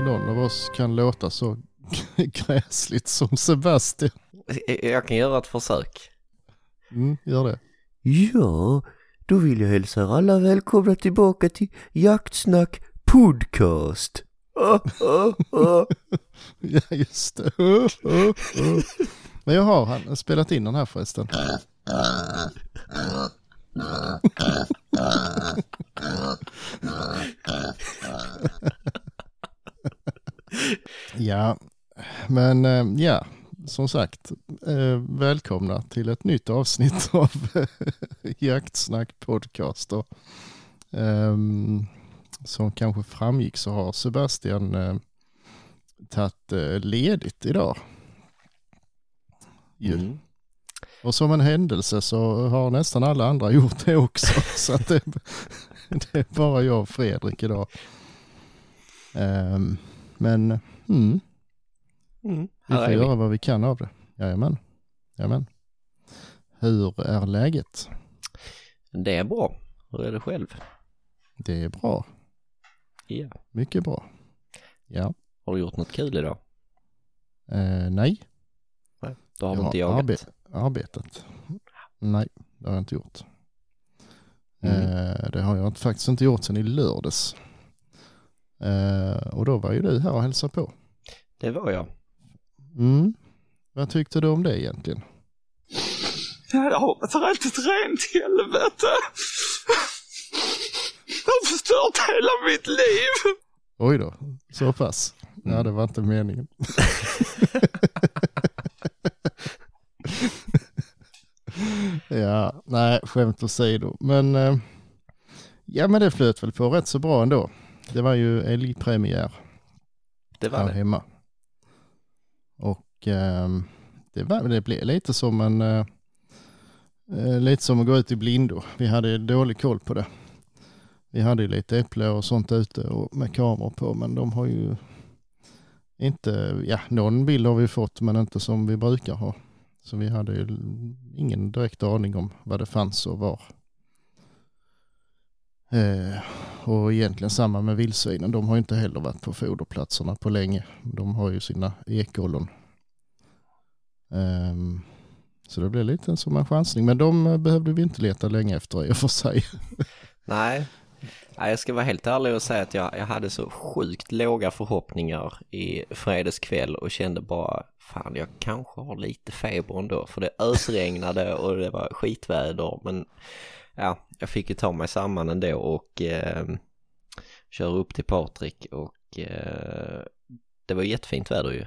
oss kan låta så gräsligt som Sebastian. Jag kan göra ett försök. Mm, gör det. Ja, då vill jag hälsa er alla välkomna tillbaka till Jaktsnack Podcast. Ja, just det. Men jag har han spelat in den här förresten. Ja, men eh, ja, som sagt, eh, välkomna till ett nytt avsnitt av Jaktsnack podcast. Ehm, som kanske framgick så har Sebastian eh, tagit ledigt idag. Mm. Och som en händelse så har nästan alla andra gjort det också. så det, det är bara jag och Fredrik idag. Ehm, men mm, Mm. vi får göra vad vi kan av det. Jajamän. Jajamän. Hur är läget? Det är bra. Hur är det själv? Det är bra. Ja. Mycket bra. Ja. Har du gjort något kul idag? Eh, nej. Då har Jag inte jagat? arbe- arbetat. Nej, det har jag inte gjort. Mm. Eh, det har jag faktiskt inte gjort sedan i lördags. Eh, och då var ju du här och hälsade på. Det var jag. Mm. Vad tyckte du om det egentligen? Ja, det har varit ett rent helvete. Jag har förstört hela mitt liv. Oj då, så pass. Ja, Mm. det var inte meningen. ja, nej, skämt åsido. Men, eh, ja men det flöt väl på rätt så bra ändå. Det var ju älgpremiär Det var här det. hemma. Och ehm, det, var, det blev lite som en, eh, eh, lite som att gå ut i blindo. Vi hade dålig koll på det. Vi hade ju lite äpple och sånt ute och med kameror på, men de har ju inte, ja någon bild har vi fått men inte som vi brukar ha. Så vi hade ju ingen direkt aning om vad det fanns och var. Eh, och egentligen samma med vildsvinen. De har ju inte heller varit på foderplatserna på länge. De har ju sina ekollon. Ehm, så det blev lite som en chansning. Men de eh, behövde vi inte leta länge efter i och för sig. Nej. Nej, jag ska vara helt ärlig och säga att jag, jag hade så sjukt låga förhoppningar i fredagskväll och kände bara fan jag kanske har lite feber ändå för det ösregnade och det var skitväder men ja, jag fick ju ta mig samman ändå och eh, köra upp till Patrik och eh, det var jättefint väder ju.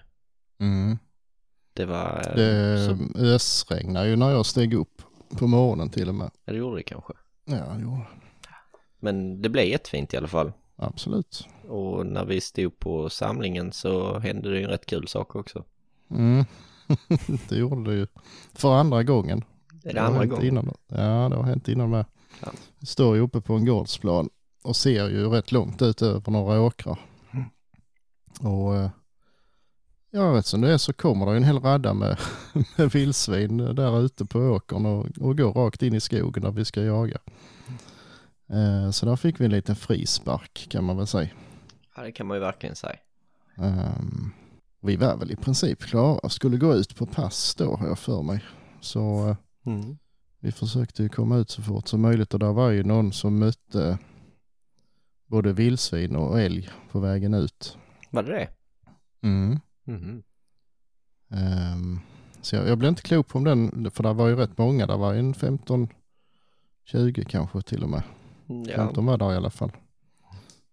Mm. Det var, eh, Det så, ösregnade ju när jag steg upp på morgonen till och med. ja, det gjorde det kanske. Ja, jo, Men det blev jättefint i alla fall. absolut. Och när vi stod på samlingen så hände det ju en rätt kul sak också. Mm. det gjorde det ju för andra gången. Är det har andra gången? Innan. Ja, det har hänt innan med. Ja. Vi står ju uppe på en gårdsplan och ser ju rätt långt ut över några åkrar. Mm. Och eh, jag vet som det är så kommer det en hel radda med, med vildsvin där ute på åkern och, och går rakt in i skogen där vi ska jaga. Eh, Så där fick vi en liten frispark kan man väl säga. Ja, det kan man ju verkligen säga. Ehm, Vi var väl i princip klara, skulle gå ut på pass då har jag för mig. Så eh, Mm. vi försökte ju komma ut så fort som möjligt och där var ju någon som mötte både vildsvin och älg på vägen ut. Var det det? Mm. Mhm. Ehm, så jag, jag blev inte klok på om den, för det var ju rätt många, där var en 15, 20 kanske till och med. Ja, 15 var där i alla fall.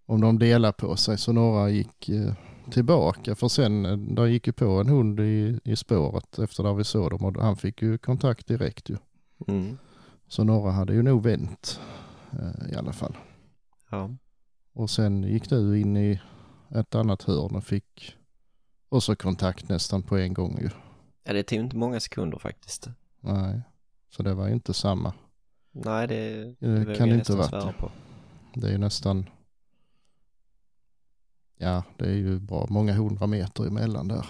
Om de delade på sig så några gick eh, tillbaka för sen, eh, där gick ju på en hund i, i spåret efter där vi såg dem och han fick ju kontakt direkt ju. mm. Så några hade ju nog vänt eh, i alla fall. ja. Och sen gick du in i ett annat hörn och fick också kontakt nästan på en gång ju. ja, det tog inte många sekunder faktiskt. Nej, så det var inte samma. Nej, det, Det kan det inte på. Det är ju nästan, ja det är ju bra många hundra meter emellan där.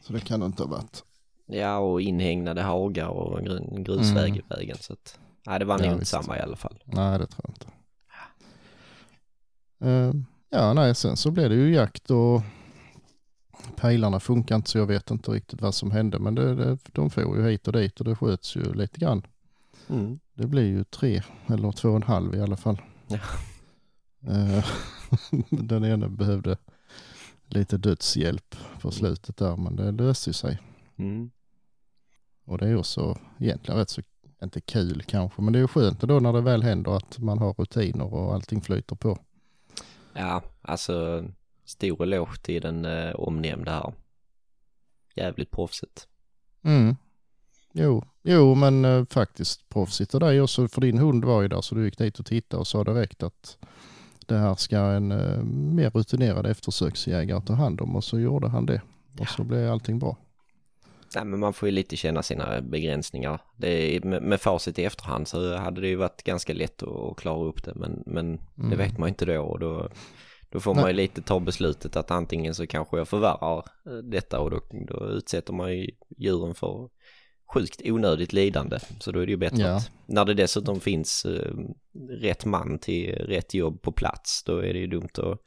Så det kan det inte ha varit. Ja, och inhägnade hagar och en gru- en grusväg Mm. i vägen. Så att, nej, det var Ja, nog inte visst. samma i alla fall. Nej det tror jag inte. Eh, ja nej sen så blev det ju jakt och pejlarna funkar inte så jag vet inte riktigt vad som hände. Men det, det, de får ju hit och dit och det sköts ju lite grann. Mm. Det blir ju tre eller två och en halv i alla fall. Ja. Eh, Den ena behövde lite dödshjälp på slutet där men det löste ju sig. Mm. Och det är också egentligen rätt så, inte kul kanske, men det är ju skönt då när det väl händer att man har rutiner och allting flyter på. Ja, alltså stor eloge till den eh, omnämnda här. Jävligt proffsigt. Mm. Jo, jo men eh, faktiskt proffsigt av dig också för din hund var ju där så du gick dit och tittade och sa direkt att det här ska en eh, mer rutinerad eftersöksjägare ta hand om och så gjorde han det. Och så blev allting bra. Nej, men man får ju lite känna sina begränsningar. Det med, med facit i efterhand så hade det ju varit ganska lätt att, klara upp det, men, men det Mm. vet man inte då och då, då får Nej. man ju lite ta beslutet att antingen så kanske jag förvärrar eh, detta och då, då utsätter man ju djuren för sjukt onödigt lidande. Så då är det ju bättre Ja. att när det dessutom finns eh, rätt man till rätt jobb på plats, då är det ju dumt att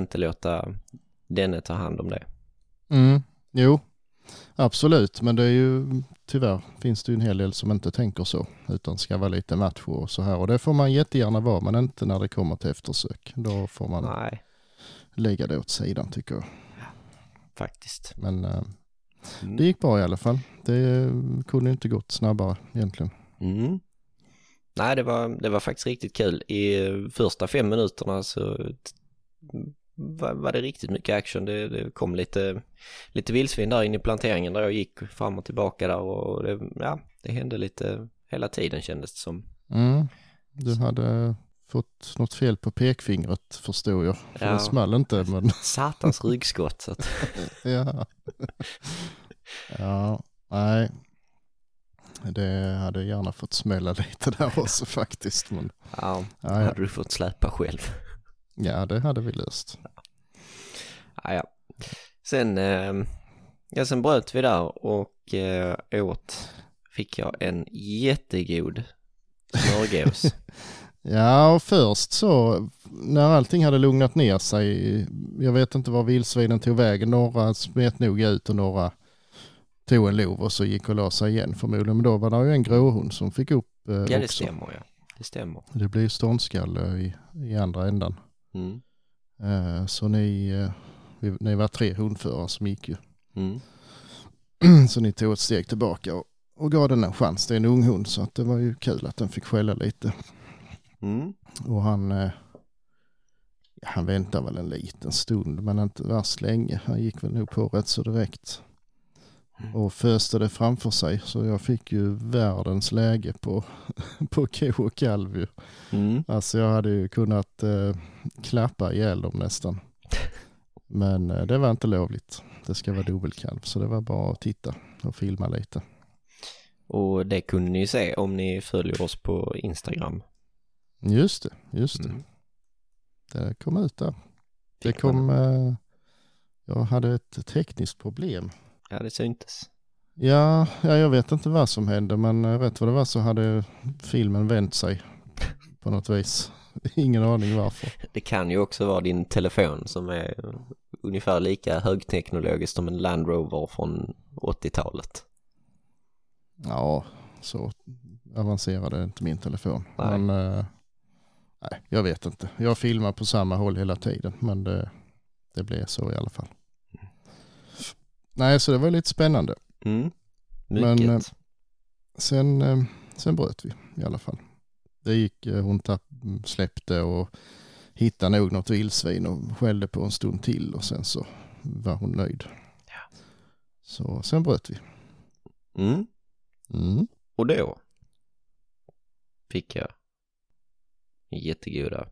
inte låta denne ta hand om det. Mm. Jo, absolut, men det är ju tyvärr finns det ju en hel del som inte tänker så utan ska vara lite macho och så här och det får man jättegärna vara men inte när det kommer till eftersök. Då får man Nej, lägga det åt sidan tycker jag. faktiskt. Men eh, Mm. det gick bra i alla fall. Det kunde inte gått snabbare egentligen. Mm. Nej, det var, det var faktiskt riktigt kul. I första fem minuterna så var, var det riktigt mycket action. Det, det kom lite, lite vildsvin där inne i planteringen där jag gick fram och tillbaka där och det, ja, det hände lite hela tiden kändes det som. Mm. Du hade fått något fel på pekfingret förstod jag. För Ja. det small inte men Satans ryggskott. Så att, ja. ja, nej. Det hade gärna fått smälla lite där också faktiskt. Men ja, ja, ja. hade du fått släpa själv. ja, det hade vi löst. Ja, ja. Sen, eh, ja, sen bröt vi där och eh, åt fick jag en jättegod smörgås. Ja, och först så när allting hade lugnat ner sig, jag vet inte var vildsvinen tog vägen, några smet nog ut och några tog en lov och så gick och la sig igen förmodligen. Men då var det ju en gråhund som fick upp eh, Ja, det också. stämmer ja. Det stämmer. Det blir ju ståndskalle i, i andra ändan. Mm. Eh, så ni, eh, vi, ni var tre hundförare som gick ju. Mm. så ni tog ett steg tillbaka och, och gav den en chans. Det är en ung hund så att det var ju kul att den fick skälla lite. Mm. Och han, eh, han väntade väl en liten stund men inte värst länge. Han gick väl nog på rätt så direkt. Och föste det framför sig så jag fick ju världens läge på, på ko och kalv. Mm. Alltså jag hade ju kunnat eh, klappa ihjäl dem nästan. Men eh, det var inte lovligt. Det ska vara dubbelkalv så det var bara att titta och filma lite. Och det kunde ni ju se om ni följer oss på Instagram. Just det, just det. Mm. Det kom ut där. Det kom, eh, jag hade ett tekniskt problem. Ja, det syntes. Ja, ja, jag vet inte vad som hände men eh, rätt vad det var så hade filmen vänt sig på något vis. Ingen aning varför. Det kan ju också vara din telefon som är ungefär lika högteknologisk som en Land Rover från 80-talet. Ja, så avancerad är inte min telefon. Nej. Men eh, nej, jag vet inte. Jag filmar på samma håll hela tiden men det, det blev så i alla fall. Nej, så det var lite spännande. Mm. Men, eh, Sen, eh, sen bröt vi i alla fall. Det gick, eh, hon tapp, släppte och hittade nog något vildsvin och skällde på en stund till och sen så var hon nöjd. Ja. Så sen bröt vi. Mm. Mm. Och då fick jag jättegoda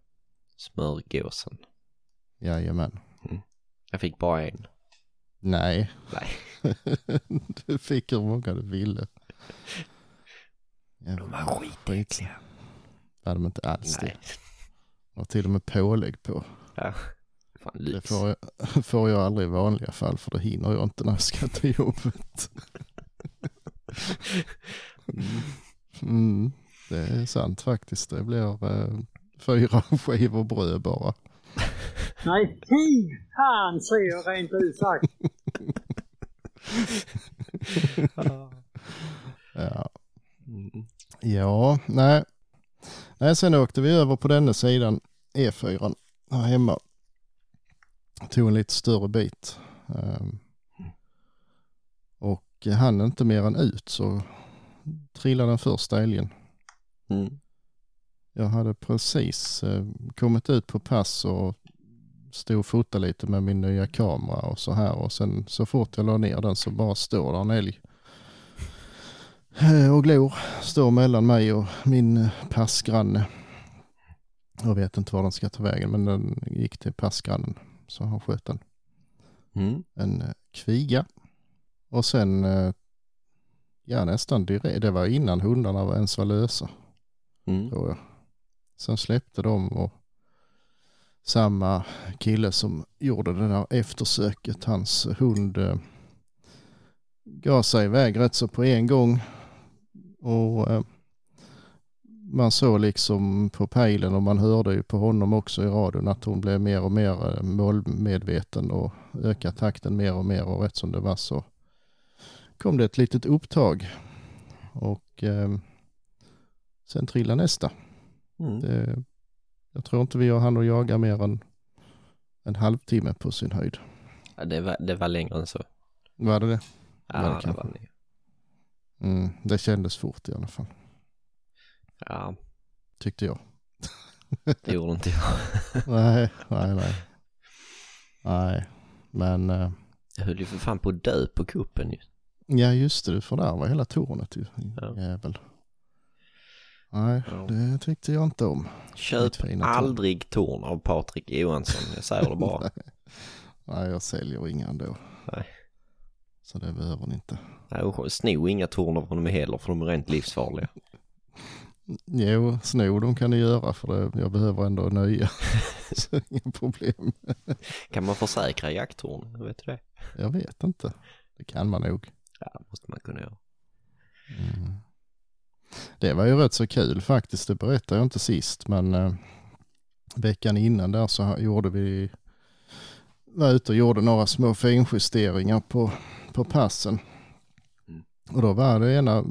smörgåsen. Jajamän. Jag fick bara en. Nej. Nej. du fick hur många du ville. De var skitäckliga. Det hade de inte alls det. Nej. Och till och med pålägg på. Ja. Fan Det får jag, får jag aldrig i vanliga fall för det hinner jag inte när jag ska till jobbet. Mm, det är sant faktiskt. Det blir eh, fyra skivor bröd bara. Nej, fy fan säger jag rent ut sagt. Ja, ja nej. nej. Sen åkte vi över på denna sidan E4 här hemma. Tog en lite större bit. Ehm, och hann inte mer än ut så trillade den första älgen. Mm. Jag hade precis eh, kommit ut på pass och stod och fotade lite med min nya kamera och så här och sen så fort jag la ner den så bara står där en älg Eh, och glor. Står mellan mig och min eh, passgranne. Jag vet inte var den ska ta vägen men den gick till passgrannen så han sköt den. Mm. En kviga. Och sen, ja nästan direkt, det var innan hundarna var ens var lösa Mm. tror jag. Sen släppte de och samma kille som gjorde det där eftersöket, hans hund eh, gav sig iväg rätt så på en gång. Och eh, man såg liksom på pejlen och man hörde ju på honom också i radion att hon blev mer och mer eh, målmedveten och ökade takten mer och mer och rätt som det var så kom det ett litet upptag. Och eh, sen trillade nästa. Mm. Det, jag tror inte vi har han att jaga mer än en halvtimme på sin höjd. Ja, det, var, det var längre än så. Var det det? Ja, Var det det var längre. Mm, det kändes fort i alla fall, Ja, tyckte jag. det gjorde inte jag. nej, nej, nej. Nej, men eh, Jag höll ju för fan på att dö på kuppen ju. ja just det, du fördärvade hela tornet ju. Ja. Jävel. Nej, Ja. det tyckte jag inte om. Köp aldrig torn av Patrik Johansson, jag säger det bara. Nej, jag säljer inga ändå. Nej. Så det behöver ni inte. Nej, och sno inga torn av honom heller för de är rent livsfarliga. Jo, sno de kan ni göra för det, jag behöver ändå nöja. Så inga problem. Kan man försäkra jakttorn? Vet du det? Jag vet inte. Det kan man nog. Ja, det måste man kunna göra. Mm. Det var ju rätt så kul faktiskt. Det berättade jag inte sist men eh, veckan innan där så gjorde vi var ute och gjorde några små finjusteringar på, på passen. Mm. Och då var det ena,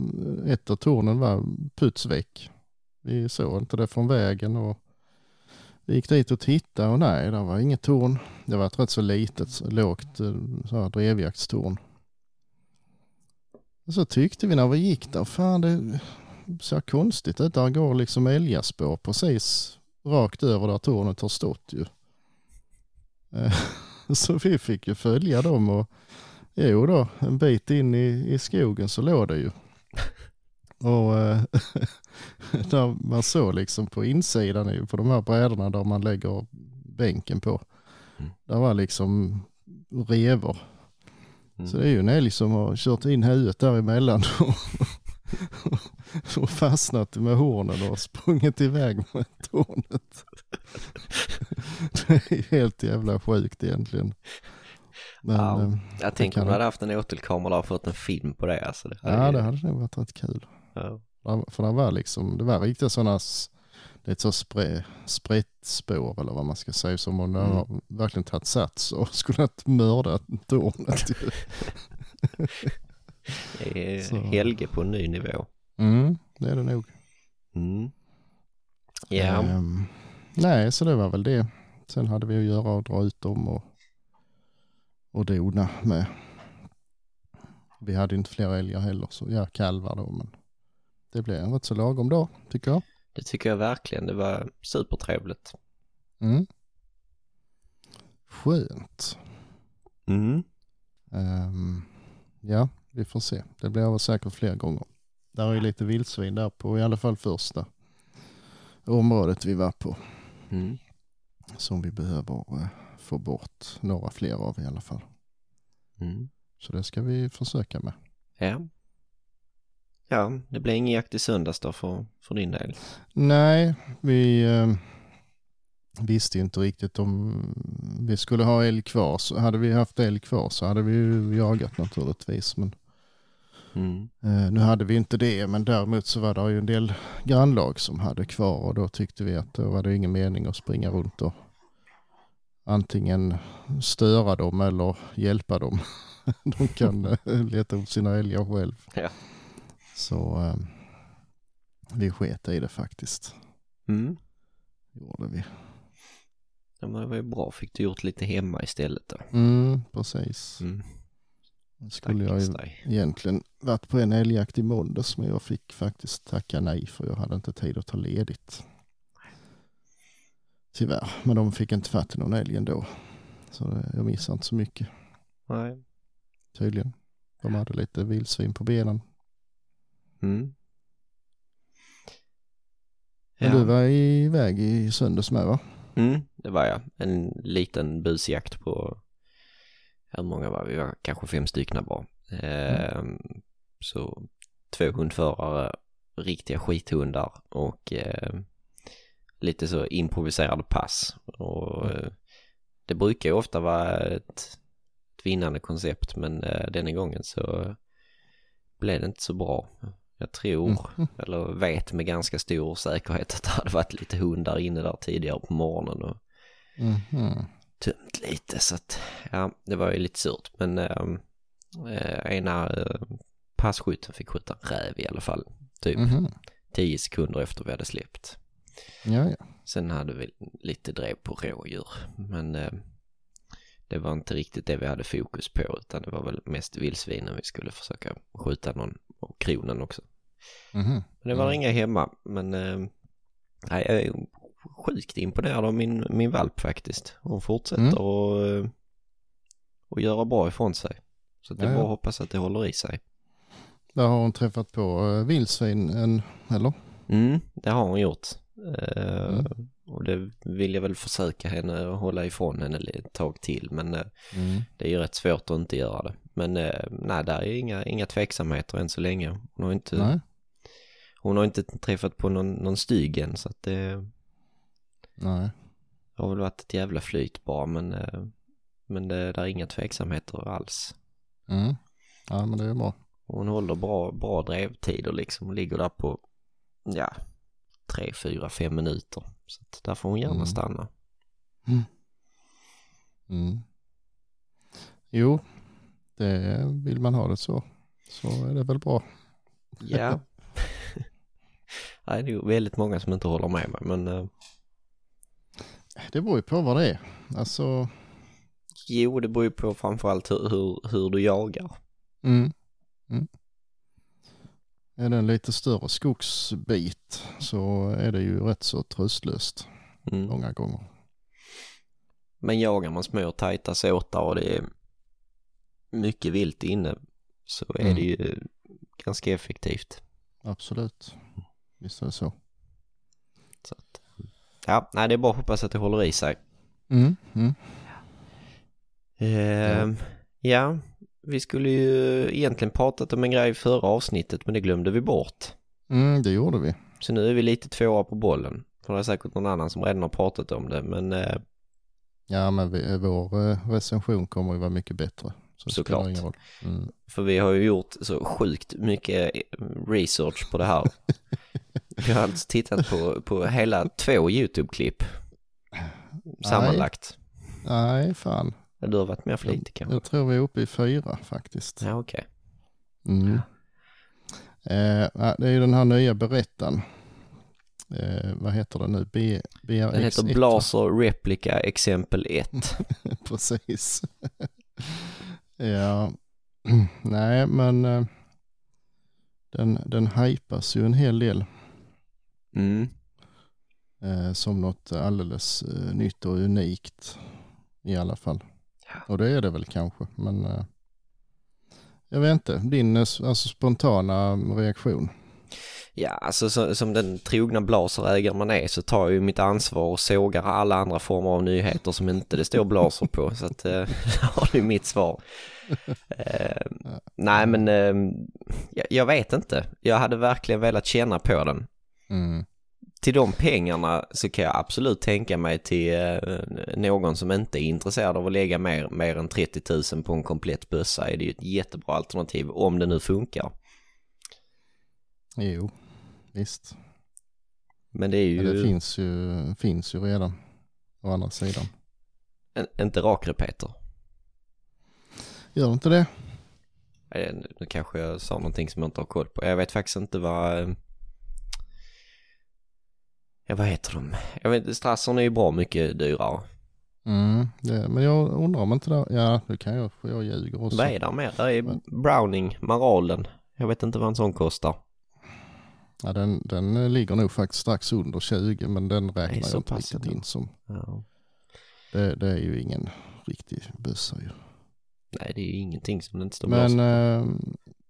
ett av tornen var puts väck. Vi såg inte det från vägen och vi gick dit och tittade och nej, det var inget torn. Det var ett rätt så litet, lågt eh, så här drevjaktstorn. Och så tyckte vi när vi gick där, fan det ser konstigt ut. Där går liksom älgaspår precis rakt över där tornet har stått ju. Eh, Så vi fick ju följa dem och jo då, en bit in i, i skogen så låg det ju. Och eh, där man såg liksom på insidan på de här brädorna där man lägger bänken på. Mm. Där var liksom revor. Mm. Så det är ju en älg som har kört in huvudet däremellan och, och fastnat med hornen och sprungit iväg med tornet. Det är helt jävla sjukt egentligen. Men Ja, eh, Jag tänker om du- hade haft en åtelkamera och fått en film på det. Alltså, det ja, det hade nog varit rätt kul. ja. För det var liksom, det var riktigt sådana, det är ett så spre, sprättspår eller vad man ska säga, som om Mm. har verkligen tagit sats och skulle att mörda tornet. Det är. Helge på en ny nivå. Mm, det är det nog. Mm. Ja, Ehm, nej, så det var väl det. Sen hade vi att göra och dra ut dem och, och dona med. Vi hade inte fler älgar heller, så ja, kalvar då, men det blev en rätt så lagom dag, tycker jag. det tycker jag verkligen. Det var supertrevligt. Mm. Skönt. Mm. Ehm, ja, vi får se. Det blir säkert fler gånger. Där är ju lite vildsvin där på i alla fall första området vi var på. Mm. Som vi behöver eh, få bort några fler av i alla fall. Mm. Så det ska vi försöka med. Ja. Ja, det blir ingen jakt i söndags då för, för din del. Nej, vi eh, visste ju inte riktigt om vi skulle ha älg kvar. Så hade vi haft älg kvar så hade vi ju jagat naturligtvis. Men Mm. eh, nu hade vi inte det. Men däremot så var det ju en del grannlag som hade kvar och då tyckte vi att då var det ingen mening att springa runt och antingen störa dem eller hjälpa dem. De kan eh, leta upp sina älgar själv. Ja. Så eh, vi sket i det faktiskt. Mm. Gjorde vi. Ja, men det var ju bra. Fick du gjort lite hemma istället då? Mm, precis. Mm. Skulle jag ju egentligen varit på en älgjakt i måndags men jag fick faktiskt tacka nej för jag hade inte tid att ta ledigt. Tyvärr, men de fick inte fatt i någon älg ändå. Så jag missade inte så mycket Nej. tydligen. De hade lite vildsvin på benen. Mm. Men du var iväg i söndags med va? Mm, det var jag. En liten busjakt på, hur många var vi? Var kanske fem stycken bara. Ehm, så två hundförare, riktiga skithundar och eh, lite så improviserade pass. Och eh, det brukar ju ofta vara ett, ett vinnande koncept men eh, denna gången så blev det inte så bra. Jag tror, eller vet med ganska stor säkerhet att det hade varit lite hundar inne där tidigare på morgonen och Mhm. Tömt lite så att ja, det var ju lite surt men ehm, eh, ena eh, passkytten fick skjuta en räv i alla fall typ Mhm. 10 sekunder efter vi hade släppt. Ja, ja. Sen hade vi lite drev på rådjur men eh, det var inte riktigt det vi hade fokus på utan det var väl mest vildsvinen vi skulle försöka skjuta någon och kronen också. Mhm. Men det var Mm. inga hemma men eh, nej, sjukt imponerad av min, min valp faktiskt. Hon fortsätter Mm. och, eh, och göra bra ifrån sig. Så det är Ja, bara att hoppas att det håller i sig. Där har hon träffat på eh, vildsvin, en, eller? Mm, det har hon gjort. Eh, Mm. Och det vill jag väl försöka henne och hålla ifrån henne ett tag till. Men eh, Mm. det är ju rätt svårt att inte göra det. Men nej, där är inga, inga tveksamheter än så länge. Hon har inte, Nej, hon har inte träffat på någon, någon styg än så att det nej. har väl varit ett jävla flyt bara. Men, eh, men det, där är inga tveksamheter alls. Mm. Ja, men det är bra. Hon håller bra, bra drevtider liksom. Ligger där på, ja, tre, fyra, fem minuter. Så att där får hon gärna Mm. stanna. Mm. Jo, det vill man ha det så. Så är det väl bra. Ja. Nej, det är ju väldigt många som inte håller med mig, men eh, Det beror ju på vad det är. Alltså, jo, det beror ju på framförallt hur, hur, hur du jagar. mm. Mm. Är det en lite större skogsbit så är det ju rätt så tröstlöst Mm. många gånger. Men jagar man små tajta såtar och det är mycket vilt inne så är Mm. det ju ganska effektivt. Absolut. Visst är det så. Så att, ja, nej, det är bara att hoppas att det håller i sig. Mm. Mm. Ehm, ja, vi skulle ju egentligen pratat om en grej förra avsnittet men det glömde vi bort. Mm, det gjorde vi. Så nu är vi lite tvåa på bollen. För det är säkert någon annan som redan har pratat om det men eh, Ja, men vi, vår eh, recension kommer ju vara mycket bättre. Så Såklart. Mm. För vi har ju gjort så sjukt mycket research på det här. Vi har alltså tittat på, på hela två YouTube-klipp sammanlagt. Nej, fan. Du har varit mer flitig kanske? Jag tror vi är uppe i fyra faktiskt. Ja, okej. Mm. Eh, det är ju den här nya berättaren. Eh, vad heter den nu? B, BRX1. Den heter Blaser Replica exempel 1. Precis. Ja, nej men eh, den, den hypas ju en hel del Mm. eh, som något alldeles eh, nytt och unikt i alla fall. Ja. Och det är det väl kanske, men jag vet inte, din alltså, spontana reaktion. Ja, alltså så, som den trogna blaserägare man är så tar jag ju mitt ansvar och sågar alla andra former av nyheter som inte det står blaser på. Så att, eh, har du mitt svar. Eh, nej, men eh, jag, jag vet inte. Jag hade verkligen velat känna på den. Mm. Till de pengarna så kan jag absolut tänka mig till eh, någon som inte är intresserad av att lägga mer, mer än 30 000 på en komplett bössa är det ju ett jättebra alternativ om det nu funkar. Jo, visst. Men det är ju... Men det finns ju, finns ju redan å andra sidan. En, inte rakrepeter. Gör inte det? Nu kanske jag sa någonting som jag inte har koll på. Jag vet faktiskt inte vad... eh, Ja, vad heter de? Jag vet, Strassern är ju bra mycket dyrare. Mm, det, men jag undrar om inte det, ja det kan jag, för jag ljuger också. Vad är där mer? Där är Browning, Maralen. Jag vet inte vad en sån kostar. Ja, den, den eh, ligger nog faktiskt strax under 20 men den räknar jag inte riktigt in som, Ja. det, det är ju ingen riktig bössa ju. Nej, det är ju ingenting som det inte står Men eh,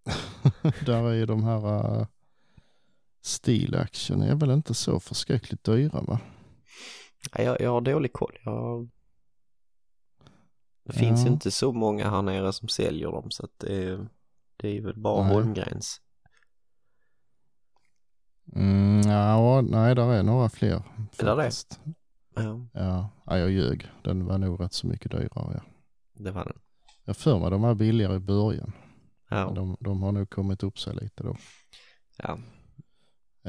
där är ju de här uh, Steel Action är väl inte så förskräckligt dyra va? Jag, jag har dålig koll. Jag... Det finns Ja. ju inte så många här nere som säljer dem så att det, är- det är väl bara Nej. Holmgrens. Mm, ja, nej där är några fler. Är det faktiskt. Ja, Ja, ja, jag ljög. Den var nog rätt så mycket dyrare. Ja. det var den. Jag för mig de var billigare i början. Ja, de, de har nog kommit upp sig lite då. ja.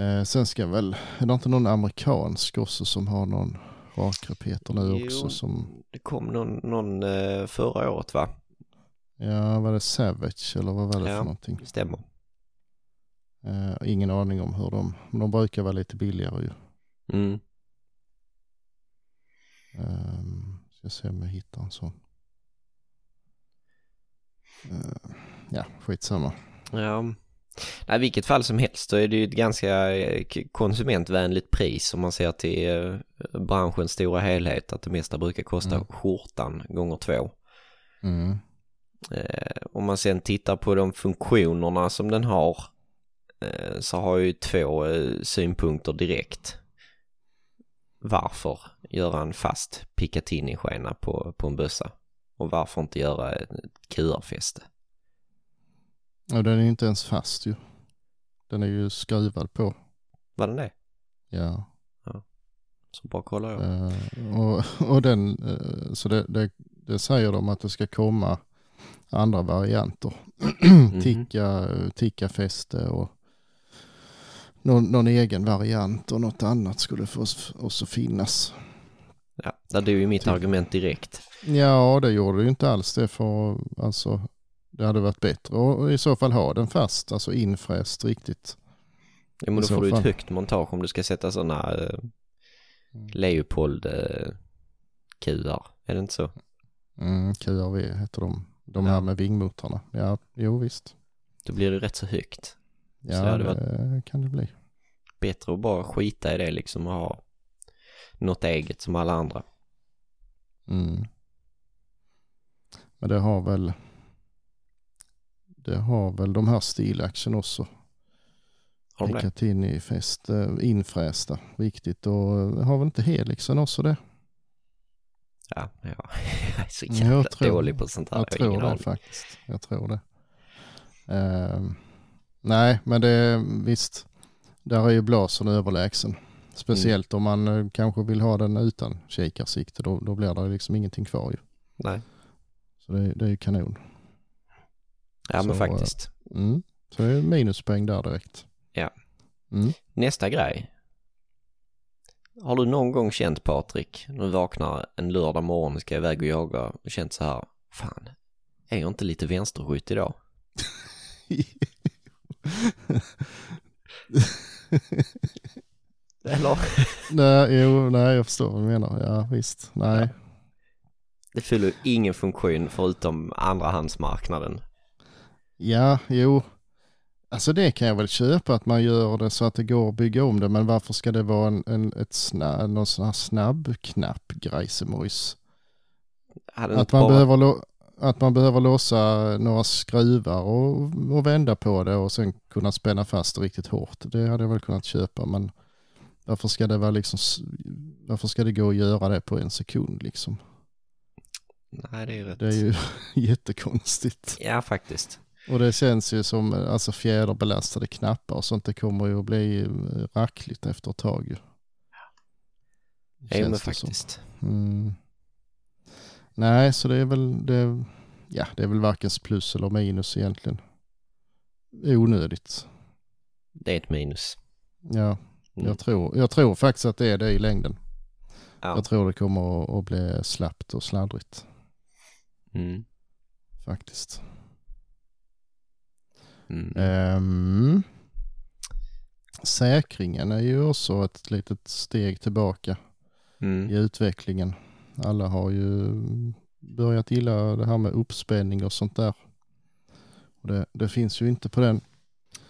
Eh, sen ska väl, är det inte någon amerikansk också som har någon rakrepeter nu Jo. också som, Det kom någon, någon eh, förra året va? ja var det Savage eller vad var det Ja. för någonting? Stämmer. Eh, ingen aning om hur de, men de brukar vara lite billigare ju. Mm. Um, ska se om jag hittar en sån. Uh, ja, skitsamma. Ja. Nej, vilket fall som helst så är det ju ett ganska eh, konsumentvänligt pris om man ser till branschens stora helhet att det mesta brukar kosta Mm. skjortan gånger två. Mm. Eh, om man sen tittar på de funktionerna som den har så har jag ju två eh, synpunkter direkt. Varför göra en fast Picatinny-skena på, på en bössa? Och varför inte göra ett QR-fäste? Och den är inte ens fast ju. Den är ju skruvad på. Var den det? Ja. Så bara kollar jag. Eh, och, och den, eh, så det, det, det säger de att det ska komma andra varianter. Mhm. Ticka, tickafäste och någon, någon egen variant och något annat skulle få också finnas. Ja, där är ju mitt Typ. argument direkt. Ja, det gjorde det ju inte alls det för alltså det hade varit bättre och i så fall ha den fast, alltså infräst riktigt. Ja, men då får du ett högt montage om du ska sätta sådana eh, Leopold eh, QR. Är det inte så? Mm, QRV heter de, de Ja. här med vingmotorerna. Ja, jo visst. Då blir det rätt så högt. Ja, Så hade det kan det bli. Bättre att bara skita i det liksom och ha något eget som alla andra. Mm. Men det har väl det har väl de här stilaction också. Picatinny fäst, eh, infrästa, viktigt. Och eh, har väl inte Helixen också det? Ja, ja. jag är så Jag jävla tror- dålig på sånt här. Jag har tror det faktiskt. Jag tror det. Ehm, nej, men det visst. Där är ju blasern överlägsen. Speciellt om man eh, kanske vill ha den utan kikarsikte. Då, då blir det liksom ingenting kvar ju. Nej. Så det, det är ju kanon. Ja, men Så, eh, faktiskt. Mm. Så det är minuspoäng där direkt. Ja. Mm. Nästa grej. Har du någon gång känt Patrik, när du vaknar en lördag morgon och ska iväg och jaga och känt så här, fan, är jag inte lite vänsterskytt idag? Eller? nej, jo, nej, jag förstår vad du menar. Ja, visst. Nej. Det fyller ingen funktion förutom andrahandsmarknaden. Ja, jo. Alltså det kan jag väl köpa att man gör det så att det går att bygga om det. Men varför ska det vara en, en, ett sna, någon sån här snabbknapp grejsemojs? Hade Att man, bara... behöver att man behöver låsa några skruvar och, och vända på det och sen kunna spänna fast det riktigt hårt. Det hade jag väl kunnat köpa men varför ska det vara liksom, varför ska det gå att göra det på en sekund liksom? Nej, det är rätt. Det är ju jättekonstigt. Ja, faktiskt. Och det känns ju som alltså fjäderbelastade knappar och sånt. Det kommer ju att bli eh, rackligt efter ett tag ju. Känns men faktiskt. Mm. Nej, så det är väl det, ja, det är väl varken plus eller minus egentligen. Onödigt. Det är ett minus. Ja, Mm. jag, tror, jag tror faktiskt att det är det i längden. Ja. Jag tror det kommer att- bli slappt och sladdrigt Mm. faktiskt. Mm. Ehm, säkringen är ju också ett litet steg tillbaka Mm. i utvecklingen. Alla har ju börjat gilla det här med uppspänning och sånt där. Och det, det finns ju inte på den.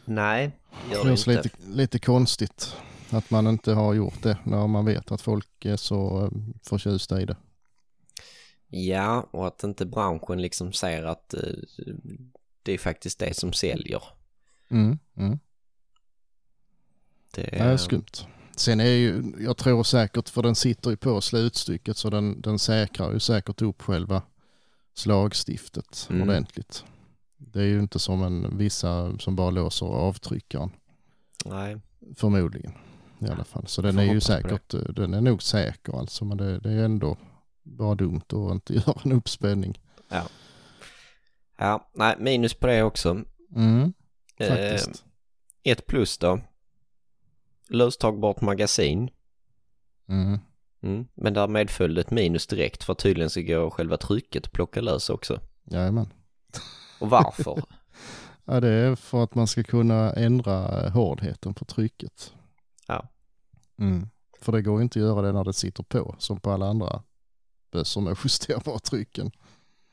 Nej, gör Det det inte. lite, lite konstigt att man inte har gjort det när man vet att folk är så eh, förtjusta i det. Ja, och att inte branschen liksom ser att eh, det är faktiskt det som säljer. Mm, mm. Det Det är skumt. Sen är ju, jag tror säkert, för den sitter ju på slutstycket så den, den säkrar ju säkert upp själva slagstiftet Mm. ordentligt. Det är ju inte som en vissa som bara låser avtryckaren Nej, förmodligen i alla fall. Så den är ju säkert, den är nog säker alltså men det, det är ändå bara dumt att inte göra en uppspänning. ja, nej, minus på det också. Mm, Eh, faktiskt. ett plus då. Löstagbart magasin. Mm. Mm. Men där medföljde ett minus direkt för tydligen så går själva trycket att plocka lös också. Jajamän. Och varför? Ja, det är för att man ska kunna ändra hårdheten på trycket. Ja. Mm. För det går inte att göra det när det sitter på som på alla andra bössor med justerbara trycken.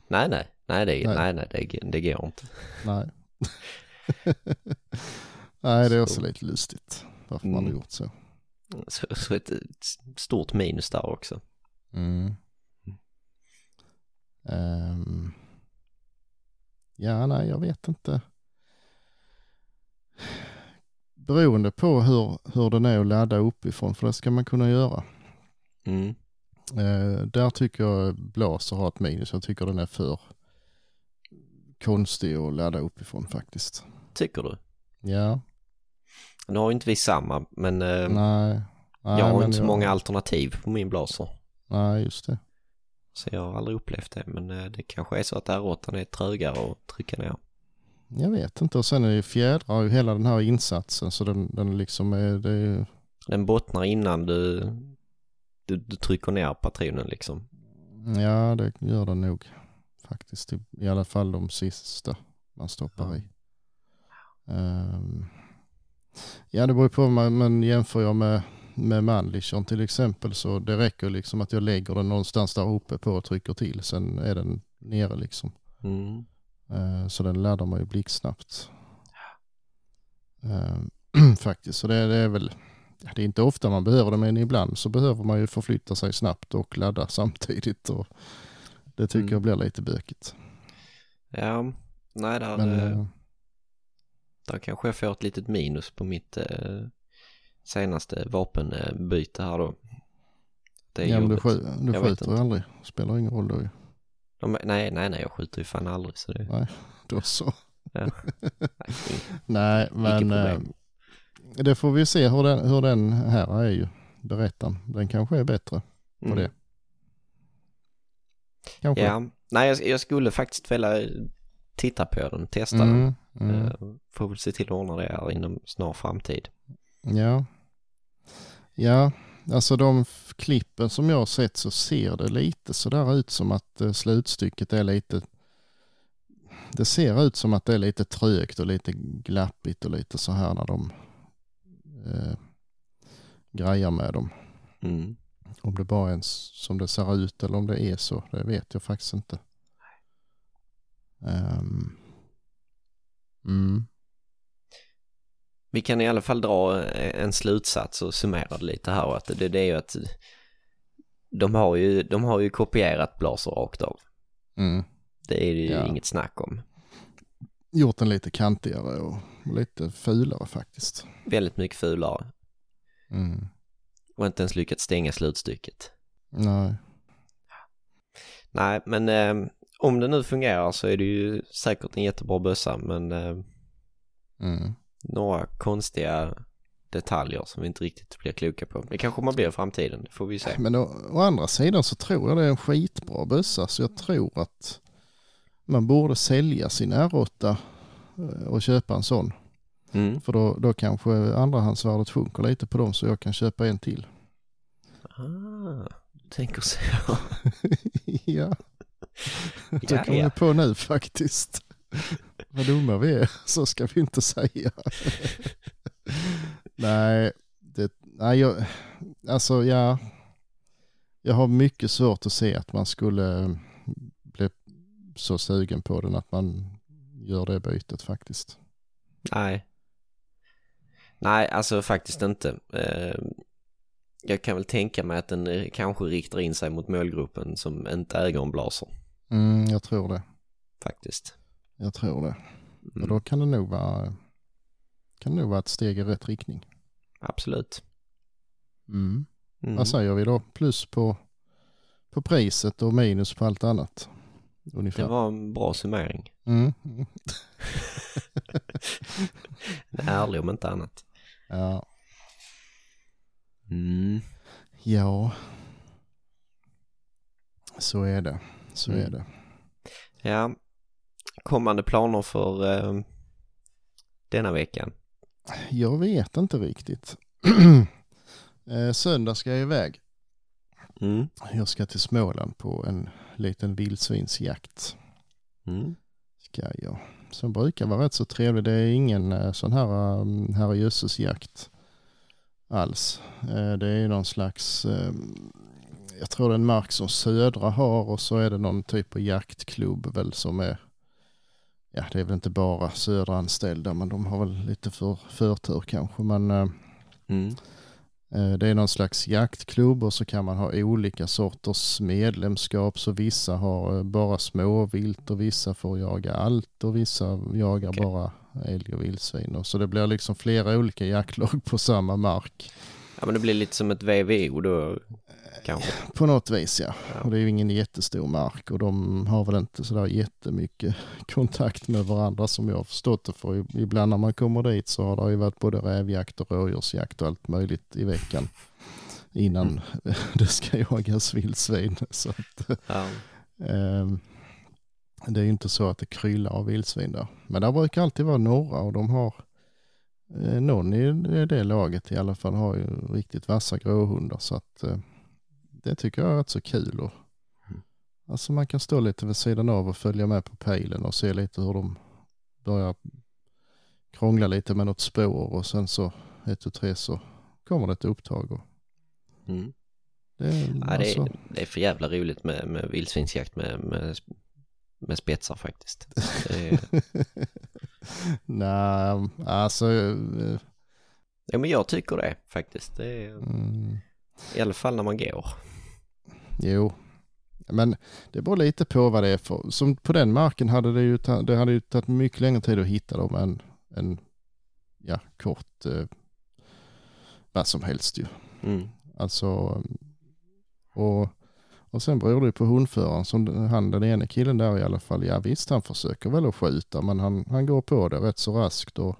nej, nej, nej, det, Nej. nej. nej, det, det går inte. Nej. Nej, det är också Så. lite lustigt varför man har Mm. gjort så. Så, så ett stort minus där också. Mm. Ehm. ja, nej, jag vet inte. Beroende på hur, hur den är att ladda uppifrån, för det ska man kunna göra. Mm. Eh, där tycker jag Blaser har ett minus. Jag tycker den är för konstig att ladda uppifrån faktiskt. Tycker du? Ja, Nu har ju inte vi samma, men eh, nej. nej jag har inte så jag- många alternativ på min blaser. Nej, just det. Så jag har aldrig upplevt det, men eh, det kanske är så att R8 är trögare att trycka ner. Jag vet inte och sen är det fjädrar ju hela den här insatsen så den, den liksom är, det är ju, Den bottnar innan du, du, du trycker ner patronen liksom. ja det gör den nog faktiskt. I, alla fall de sista man stoppar i. Ehm, ja det beror på, men, men jämför jag med, med Manlichern till exempel så det räcker liksom att jag lägger den någonstans där uppe på och trycker till. Sen är den nere liksom. Mm. Eh, Så den laddar man ju blixtsnabbt. Eh, Faktiskt, så det, det är väl, det är inte ofta man behöver det men ibland så behöver man ju förflytta sig snabbt och ladda samtidigt och det tycker Mm. jag blir lite bökigt. Ja, nej där, Men eh, eh, där kanske jag får ett litet minus på mitt eh, senaste vapenbyte här då. Det är ja, men du, skj- du Jag skjuter aldrig, spelar ingen roll då ju. De, nej, nej, nej, jag skjuter ju fan aldrig så det Då så. nej, Nej, men eh, det får vi se hur den, hur den här är ju, berättaren. Den kanske är bättre på mm. det. Kanske. Ja, nej jag, jag skulle faktiskt vilja titta på den, testa den. Mm. Eh, Får väl se till att ordna det här inom snar framtid. Ja. Ja, alltså de klippen som jag har sett så ser det lite sådär ut som att eh, slutstycket är lite det ser ut som att det är lite trögt och lite glappigt och lite så här när de eh, grejar med dem. Mm. Om det bara är som det ser ut eller om det är så, det vet jag faktiskt inte. Ehm. Mm. Vi kan i alla fall dra eh, en slutsats och summera det lite här. Att det, det är ju att de har ju, de har ju kopierat Blaser rakt av. Mm. Det är ju Ja. inget snack om. Gjort den lite kantigare och lite fulare faktiskt. Väldigt mycket fulare. Mm. Och inte ens lyckats stänga slutstycket. Nej. Nej, men eh, om det nu fungerar så är det ju säkert en jättebra bössa. Men eh, Mm. några konstiga detaljer som vi inte riktigt blir kloka på. Det kanske man blir i framtiden, det får vi se. Men å, å andra sidan så tror jag det är en skitbra bössa så jag tror att man borde sälja sin R8 eh, och köpa en sån. Mm. För då, då kanske andrahandsvärdet sjunker lite på dem så jag kan köpa en till. Ah, tänker så. ja, det kommer ja. på nu faktiskt. Vad dumma vi är, så ska vi inte säga. nej, det, nej jag, alltså ja, jag har mycket svårt att se att man skulle bli så sugen på den att man gör det bytet faktiskt. Nej. Nej, alltså faktiskt inte. Jag kan väl tänka mig att den eh, kanske riktar in sig mot målgruppen som inte äger en blaser. Mm, jag tror det. Faktiskt. Jag tror det. Och Mm, då kan det nog vara, kan det nog vara ett steg i rätt riktning. absolut. Mm. Mm. Vad säger vi då? Plus på, på priset och minus på allt annat. Ungefär. Det var en bra summering. Mm. mm. En ärlig om inte annat. Ja. Mm. ja, så är det. Så Mm. är det. Ja, kommande planer för eh, denna veckan? Jag vet inte riktigt. eh, söndag ska jag iväg. Mm. Jag ska till Småland på en liten vildsvinsjakt. Mm. Ska jag. Som brukar vara rätt så trevlig. Det är ingen eh, sån här um, herrejössesjakt alls. Eh, det är någon slags, eh, jag tror det är en mark som Södra har och så är det någon typ av jaktklubb väl som är, ja det är väl inte bara Södra anställda men de har väl lite för, förtur kanske. Men eh, Mm. Det är någon slags jaktklubb och så kan man ha olika sorters medlemskap. Så vissa har bara småvilt och vissa får jaga allt och vissa jagar Okej. bara älg och vildsvin. Och Så det blir liksom flera olika jaktlag på samma mark. Ja men det blir lite som ett VVO då kanske. På något vis ja. Ja. Och det är ju ingen jättestor mark och de har väl inte sådär jättemycket kontakt med varandra som jag har förstått det. För ibland när man kommer dit så har det ju varit både rävjakt och rådjursjakt och allt möjligt i veckan innan det ska jagas vildsvin. Så att, Ja. Ehm, Det är ju inte så att det kryllar av vildsvin där. Men det brukar alltid vara några och de har eh, någon i det- det laget i alla fall har ju riktigt vassa gråhundar så att eh, det tycker jag är rätt så kul. Och, Mm. alltså man kan stå lite vid sidan av och följa med på pejlen och se lite hur de börjar krångla lite med något spår och sen så ett tu tre så kommer det ett upptag. Och Mm. det, är, Ja, det, alltså, är, det är för jävla roligt med, med vildsvinsjakt med, med, med spetsar faktiskt. Är, Nej, alltså ja men jag tycker det faktiskt. Det är, mm, I alla fall när man går. Jo, men det beror lite på vad det är för. Som på den marken hade det ju, det hade ju tagit mycket längre tid att hitta dem än en ja, kort eh, vad som helst ju. Mm. Alltså, och, och sen beror det på hundföraren. Som han, den ene killen där i alla fall, ja visst han försöker väl att skjuta men han, han går på det rätt så raskt och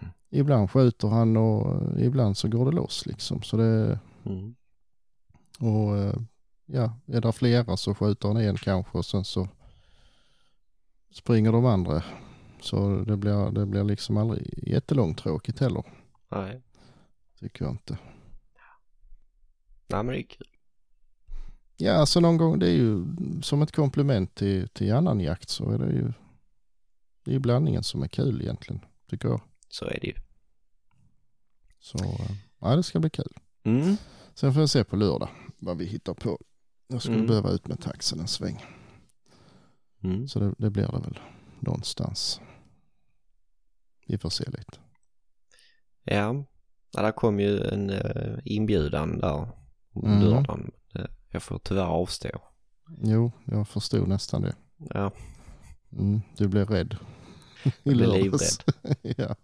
Mm. ibland skjuter han och ibland så går det loss liksom. Så det, Mm. och eh, ja, är det flera så skjuter han en kanske och sen så springer de andra. Så det blir, det blir liksom aldrig jättelångt tråkigt heller, Nej. tycker jag inte. Nej men det är kul. Ja, alltså någon gång, det är ju som ett komplement till, till annan jakt så är det ju, det är blandningen som är kul egentligen, tycker jag. Så är det ju. Så eh, ja, det ska bli kul. Mm. Sen får jag se på lördag vad vi hittar på. Jag skulle Mm. behöva ut med taxen en sväng. Mm. Så det, det blir det väl någonstans. Vi får se lite. Ja. ja, där kom ju en uh, inbjudan där Mm. lördagen. Jag får tyvärr avstå. Jo, jag förstod nästan det. Ja, Mm, du blev rädd. Jag blev livrädd. ja.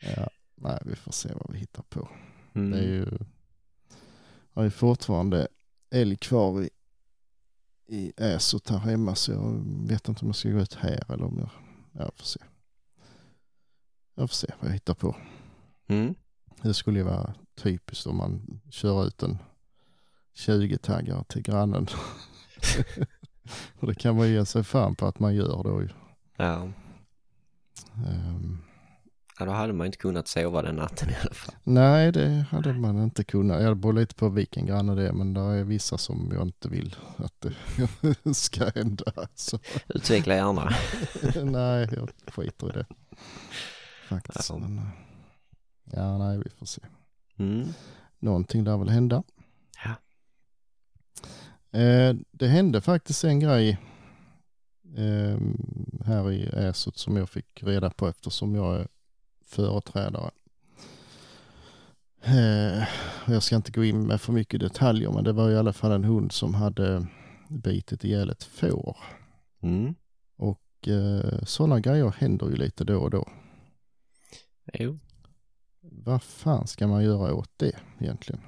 ja. Nej, vi får se vad vi hittar på. Mm. Det är ju, har ju fortfarande älg kvar i, i äsot här hemma så jag vet inte om jag ska gå ut här eller om jag, ja, jag får se. Jag får se vad jag hittar på. Mm. Det skulle ju vara typiskt om man kör ut en 20-taggare till grannen. Och det kan man ge sig fan på att man gör då ju. Ja. Ehm, Ja, då hade man inte kunnat sova den natten i alla fall. Nej, det hade man inte kunnat. Jag beror lite på vilken granne det är, men det är vissa som jag inte vill att det ska hända. Så, Utveckla gärna. nej, jag skiter i det. Faktiskt. Ja. Men, ja, nej, vi får se. Mm. Någonting där väl hända. Eh, det hände faktiskt en grej eh, här i Äsot som jag fick reda på eftersom jag är företrädare. Eh, jag ska inte gå in med för mycket detaljer men det var i alla fall en hund som hade bitit ihjäl ett får. Mm. Och eh, sådana grejer händer ju lite då och då. Jo. Vad fan ska man göra åt det egentligen?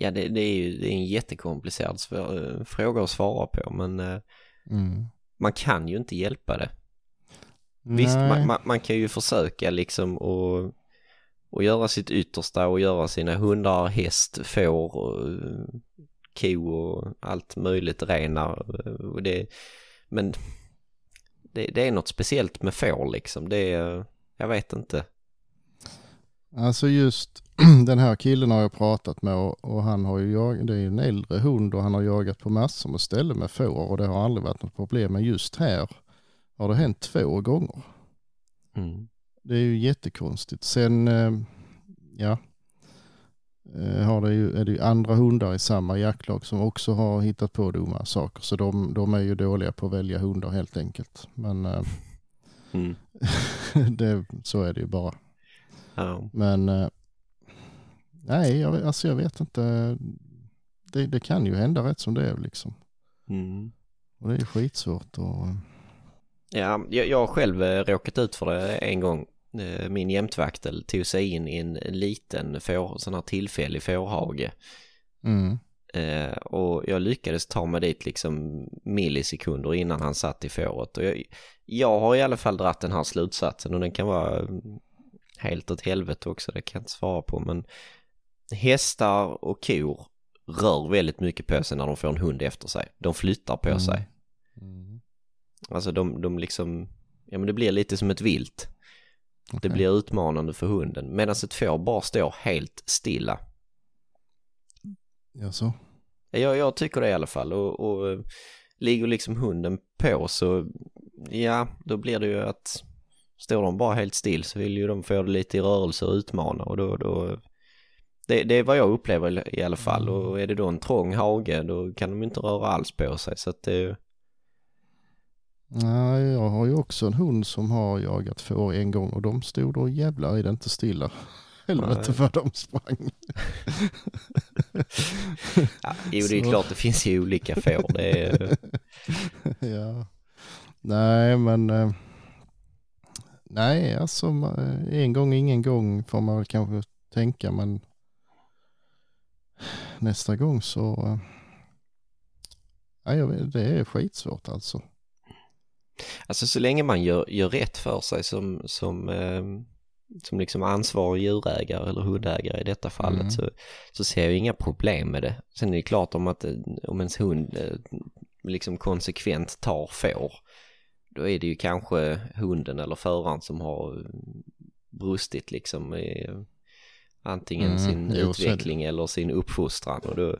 Ja, det, det är ju det är en jättekomplicerad svår, eh, fråga att svara på, men eh, Mm. man kan ju inte hjälpa det. Visst, Nej. man, man, man kan ju försöka liksom och, och göra sitt yttersta och göra sina hundar, häst, får, och, eh, ko och allt möjligt renar. Och det, men det, det är något speciellt med får liksom. Det är, jag vet inte. Alltså just den här killen har jag pratat med och, och han har ju jagat, det är ju en äldre hund och han har jagat på massor med ställen med får och det har aldrig varit något problem. Men just här har det hänt två gånger. Mm. Det är ju jättekonstigt. Sen, eh, ja, eh, har det ju, är det ju andra hundar i samma jaktlag som också har hittat på dumma saker. Så de, de är ju dåliga på att välja hundar helt enkelt. Men eh, Mm. det, så är det ju bara. Ja. Men eh, nej, jag, alltså jag vet inte. Det, det kan ju hända rätt som det är liksom. Mm. Och det är skitsvårt och Ja, jag, jag har själv eh, råkat ut för det en gång. Eh, Min jämtvaktel tog sig in i en liten får, sån här tillfällig fårhage. mm, Eh, och jag lyckades ta mig dit liksom millisekunder innan han satt i fåret. Och jag, jag har i alla fall dratt den här slutsatsen och den kan vara mm, helt åt helvete också, det kan jag inte svara på. Men hästar och kor rör väldigt mycket på sig när de får en hund efter sig. De flyttar på Mm. sig. mm, Alltså de, de liksom, ja men det blir lite som ett vilt. Det okej. blir utmanande för hunden. Medan ett får bara står helt stilla. Ja, så. Jag, jag tycker det i alla fall. Och, och eh, ligger liksom hunden på så, ja, då blir det ju att står de bara helt still så vill ju de få det lite i rörelse och utmana och då, då det, det är vad jag upplever i- alla fall och är det då en trång hage då kan de inte röra alls på sig så att det, Nej, jag har ju också en hund som har jagat får en gång och de stod och jävlar i det inte stilla. Helvete vad de sprang. ja, jo det är Så. klart det finns ju olika får är, ja. Nej, men eh, nej, alltså en gång ingen gång får man väl kanske tänka, men nästa gång så eh, jag vet, det är skitsvårt alltså. Alltså så länge man gör, gör rätt för sig som, som, eh, som liksom ansvarig djurägare eller hundägare i detta fallet Mm. så, så ser jag inga problem med det. Sen är det klart om att eh, om ens hund eh, liksom konsekvent tar får då är det ju kanske hunden eller föraren som har brustit liksom i eh, antingen Mm, sin jo, utveckling eller sin uppfostran och då,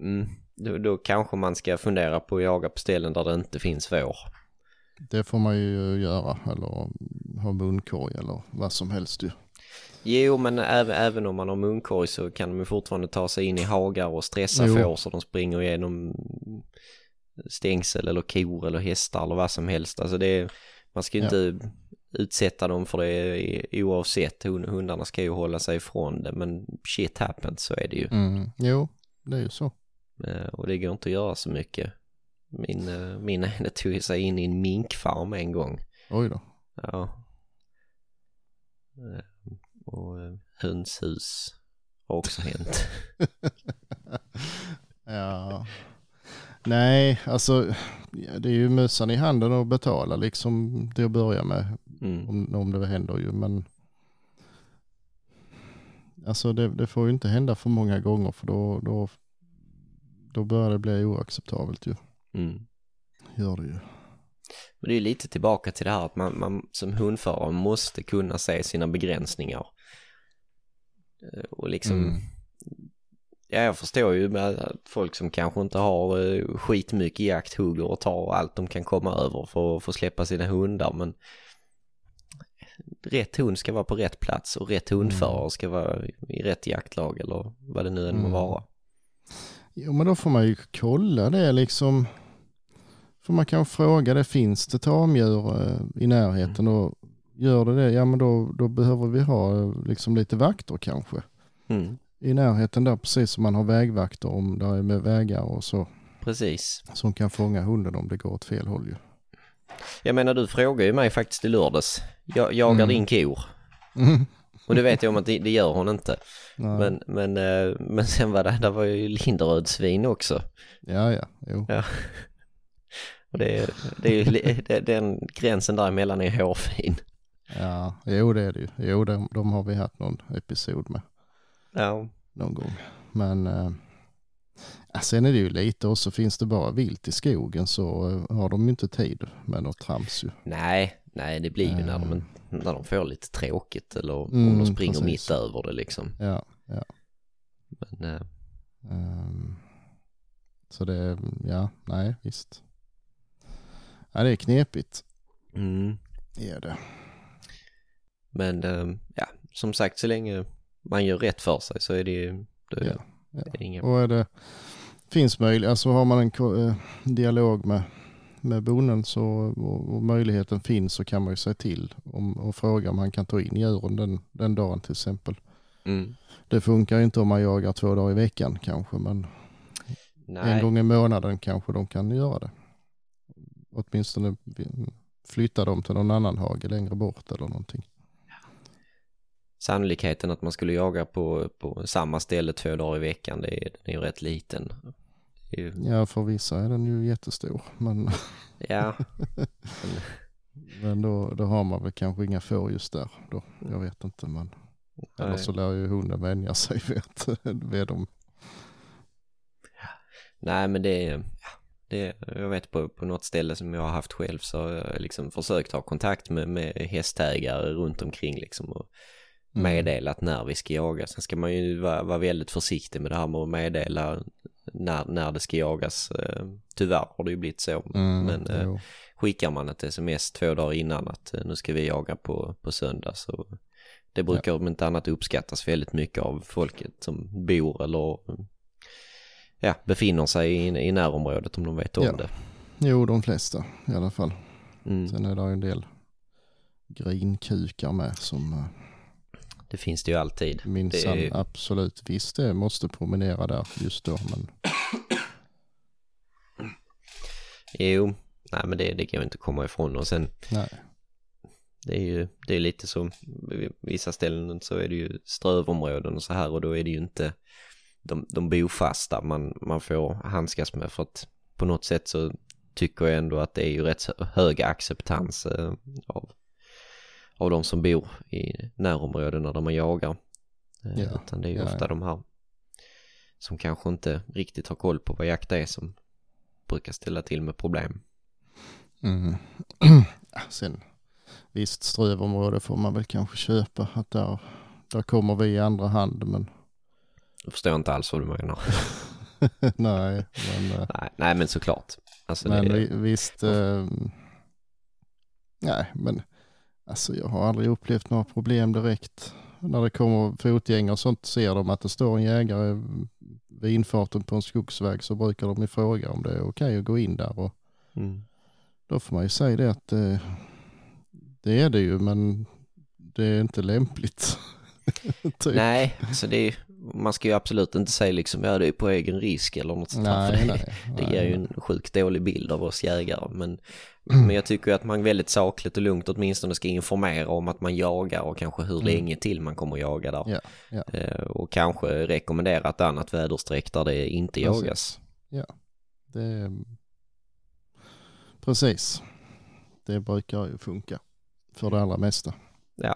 mm, då, då kanske man ska fundera på att jaga på ställen där det inte finns får. Det får man ju göra eller ha munkorg eller vad som helst ju. Jo, men även, även om man har munkorg så kan de ju fortfarande ta sig in i hagar och stressa Jo. får så de springer igenom stängsel eller kor eller hästar eller vad som helst. Alltså det är, man ska ju Ja. inte utsätta dem för det oavsett. Hund- Hundarna ska ju hålla sig ifrån det, men shit happens så är det ju. Mm. Jo, det är ju så. Eh, Och det går inte att göra så mycket. Min, eh, min ene tog sig in i en minkfarm en gång. Oj då. Ja. Eh, Och hönshus har också hänt. ja. Nej, alltså det är ju mössan i handen att betala liksom det att börja med. Mm. Om, om det händer ju, men alltså det, det får ju inte hända för många gånger för då, då, då börjar det bli oacceptabelt ju. Mm. Gör det ju. Men det är lite tillbaka till det här att man, man som hundförare måste kunna se sina begränsningar. Eh, Och liksom, Mm. Ja jag förstår ju med folk som kanske inte har eh, skitmycket jakthugger och tar allt de kan komma över för att få släppa sina hundar men rätt hund ska vara på rätt plats och rätt hundförare ska vara i rätt jaktlag eller vad det nu än må Mm. vara. Jo men då får man ju kolla det liksom. För man kan fråga det, finns det tamdjur eh, i närheten och gör det det, ja men då, då behöver vi ha eh, liksom lite vakter kanske. Mm. I närheten där precis som man har vägvakter om det är med vägar och så. Precis. Som kan fånga hunden om det går åt fel håll ju. Jag menar du frågade ju mig faktiskt i lördags. Jag jagar Mm. din kor. Mm. Och det vet jag om att det, det gör hon inte. Nej. Men, men, eh, men sen var det, där var ju Linderödsvin också. Ja ja, jo. Ja. Och det, är- det är ju, det, den gränsen däremellan är hårfin. Ja, jo det är det ju. Jo, de, de har vi haft någon episod med Ja. någon gång. Men eh, sen är det ju lite och så finns det bara vilt i skogen så eh, har de ju inte tid med något trams ju. Nej, nej det blir ju när de, Mm. när de får lite tråkigt eller om Mm, de springer precis. mitt över det liksom. Ja, ja. Men, eh, Ehm, så det, ja, nej visst. Ja, det är knepigt. mm. Är det. Men eh, ja, som sagt så länge man gör rätt för sig så är det ju, då är Ja, det, ja. är det inga Och är det finns möjlighet, alltså har man en eh, dialog med, med bonden så, och, och möjligheten finns så kan man ju säga till om, och fråga om han kan ta in djuren den, den dagen till exempel. Mm. Det funkar inte om man jagar två dagar i veckan kanske men Nej. en gång i månaden kanske de kan göra det. Åtminstone flytta dem till någon annan hage längre bort eller någonting. Sannolikheten att man skulle jaga på, på samma ställe två dagar i veckan det är, den är ju rätt liten. Ju, Ja för vissa är den ju jättestor men, ja, men då, då har man väl kanske inga får just där. Då. Jag vet inte men eller nej. så lär ju hunden vänja sig vet, vid dem. nej men det är, ja, det jag vet på, på något ställe som jag har haft själv så har jag liksom försökt ha kontakt med, med hästägare runt omkring liksom och. Meddelat när vi ska jaga. Sen ska man ju vara, vara väldigt försiktig med det här med att meddela när, när det ska jagas. Eh, Tyvärr har det ju blivit så. Mm, Men eh, jo. skickar man ett sms två dagar innan att eh, nu ska vi jaga på, på söndag så det brukar om inte annat uppskattas väldigt mycket av folket som bor eller ja, befinner sig i, i närområdet om de vet om Ja. det. jo de flesta i alla fall. Mm. Sen är det en del grinkukar med som Det finns det ju alltid. minsann är- absolut visst det måste promenera där just då men Jo, nej men det, det kan jag inte komma ifrån och sen nej. Det är ju det är lite vid vissa ställen så är det ju strövområden och så här och då är det ju inte de, de bofasta man, man får handskas med för att på något sätt så tycker jag ändå att det är ju rätt hög acceptans eh, av, av de som bor i närområdena där man jagar. Eh, Ja, Utan det är ju ja, ofta ja. de här som kanske inte riktigt har koll på vad jakt är som brukar ställa till med problem. Mm. Sen visst strövområde får man väl kanske köpa att där, där kommer vi i andra hand men Jag förstår inte alls vad du menar. nej men, eh, nej, nej men såklart. Alltså men det, vi- visst eh, nej men alltså jag har aldrig upplevt några problem direkt när det kommer fotgängare och sånt ser de att det står en jägare vid infarten på en skogsväg så brukar de ju fråga om det är okej att gå in där och mm. Då får man ju säga det att det, det är det ju men det är inte lämpligt. typ. Nej, alltså det är, man ska ju absolut inte säga liksom ja det är på egen risk eller något sånt där, för nej, det, nej, det nej, ger ju nej. en sjukt dålig bild av oss jägare. Men, men jag tycker att man väldigt sakligt och lugnt åtminstone ska informera om att man jagar och kanske hur Mm. länge till man kommer jaga där. Ja, ja. Eh, Och kanske rekommendera ett annat väderstreck där det inte Precis. jagas. Det är... Precis. Det brukar ju funka för det allra mesta. Ja.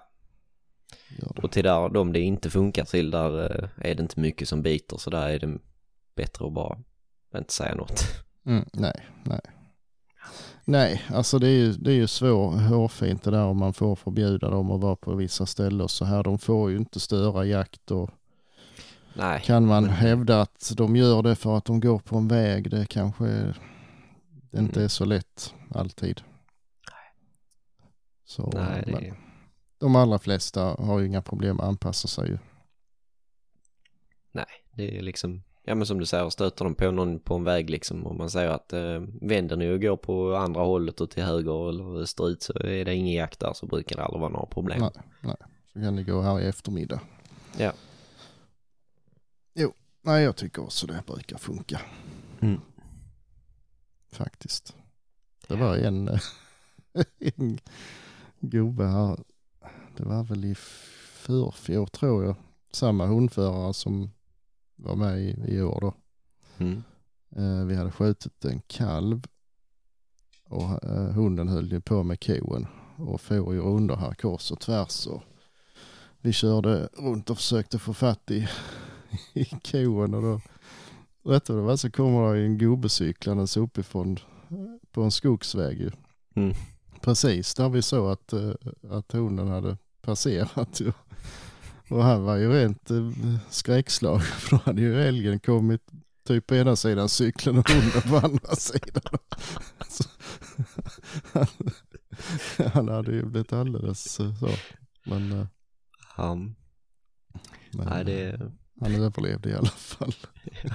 Och till där de det inte funkar till där eh, är det inte mycket som biter så där är det bättre att bara inte säga något. Mm, nej, nej. Nej, alltså det är ju, det är ju svår, hårfint det där om man får förbjuda dem att vara på vissa ställen så här. De får ju inte störa jakt och Nej. kan man men- hävda att de gör det för att de går på en väg, det kanske det inte Mm. är så lätt alltid. Så, Nej, det men. De allra flesta har ju inga problem att anpassa sig ju. Nej, det är liksom, ja men som du säger, stöter de på någon på en väg liksom och man säger att eh, vänder ni och går på andra hållet och till höger eller österut så är det ingen jakt där så brukar det aldrig vara några problem. Nej, nej. Så kan det gå här i eftermiddag. Ja. Jo, nej jag tycker också det brukar funka. Mm. Faktiskt. Det var en, en gubbe här, det var väl i förfjol tror jag, samma hundförare som var med i, i år då. Mm. Eh, vi hade skjutit en kalv och eh, hunden höll ju på med koen och for ju runder här kors och tvärs och vi körde runt och försökte få fatt i, i koen och då rätt vad det var så kommer det en gubbe cyklandes uppifrån eh, på en skogsväg ju. Mm. Precis där vi såg att, eh, att hunden hade passerat ju. Och han var ju rent eh, skräckslag för då hade ju älgen kommit typ på ena sidan cykeln och hunden på andra sidan. Så, han, han hade ju blivit alldeles eh, så. Men, eh, Ja, men nej det, han överlevde i alla fall.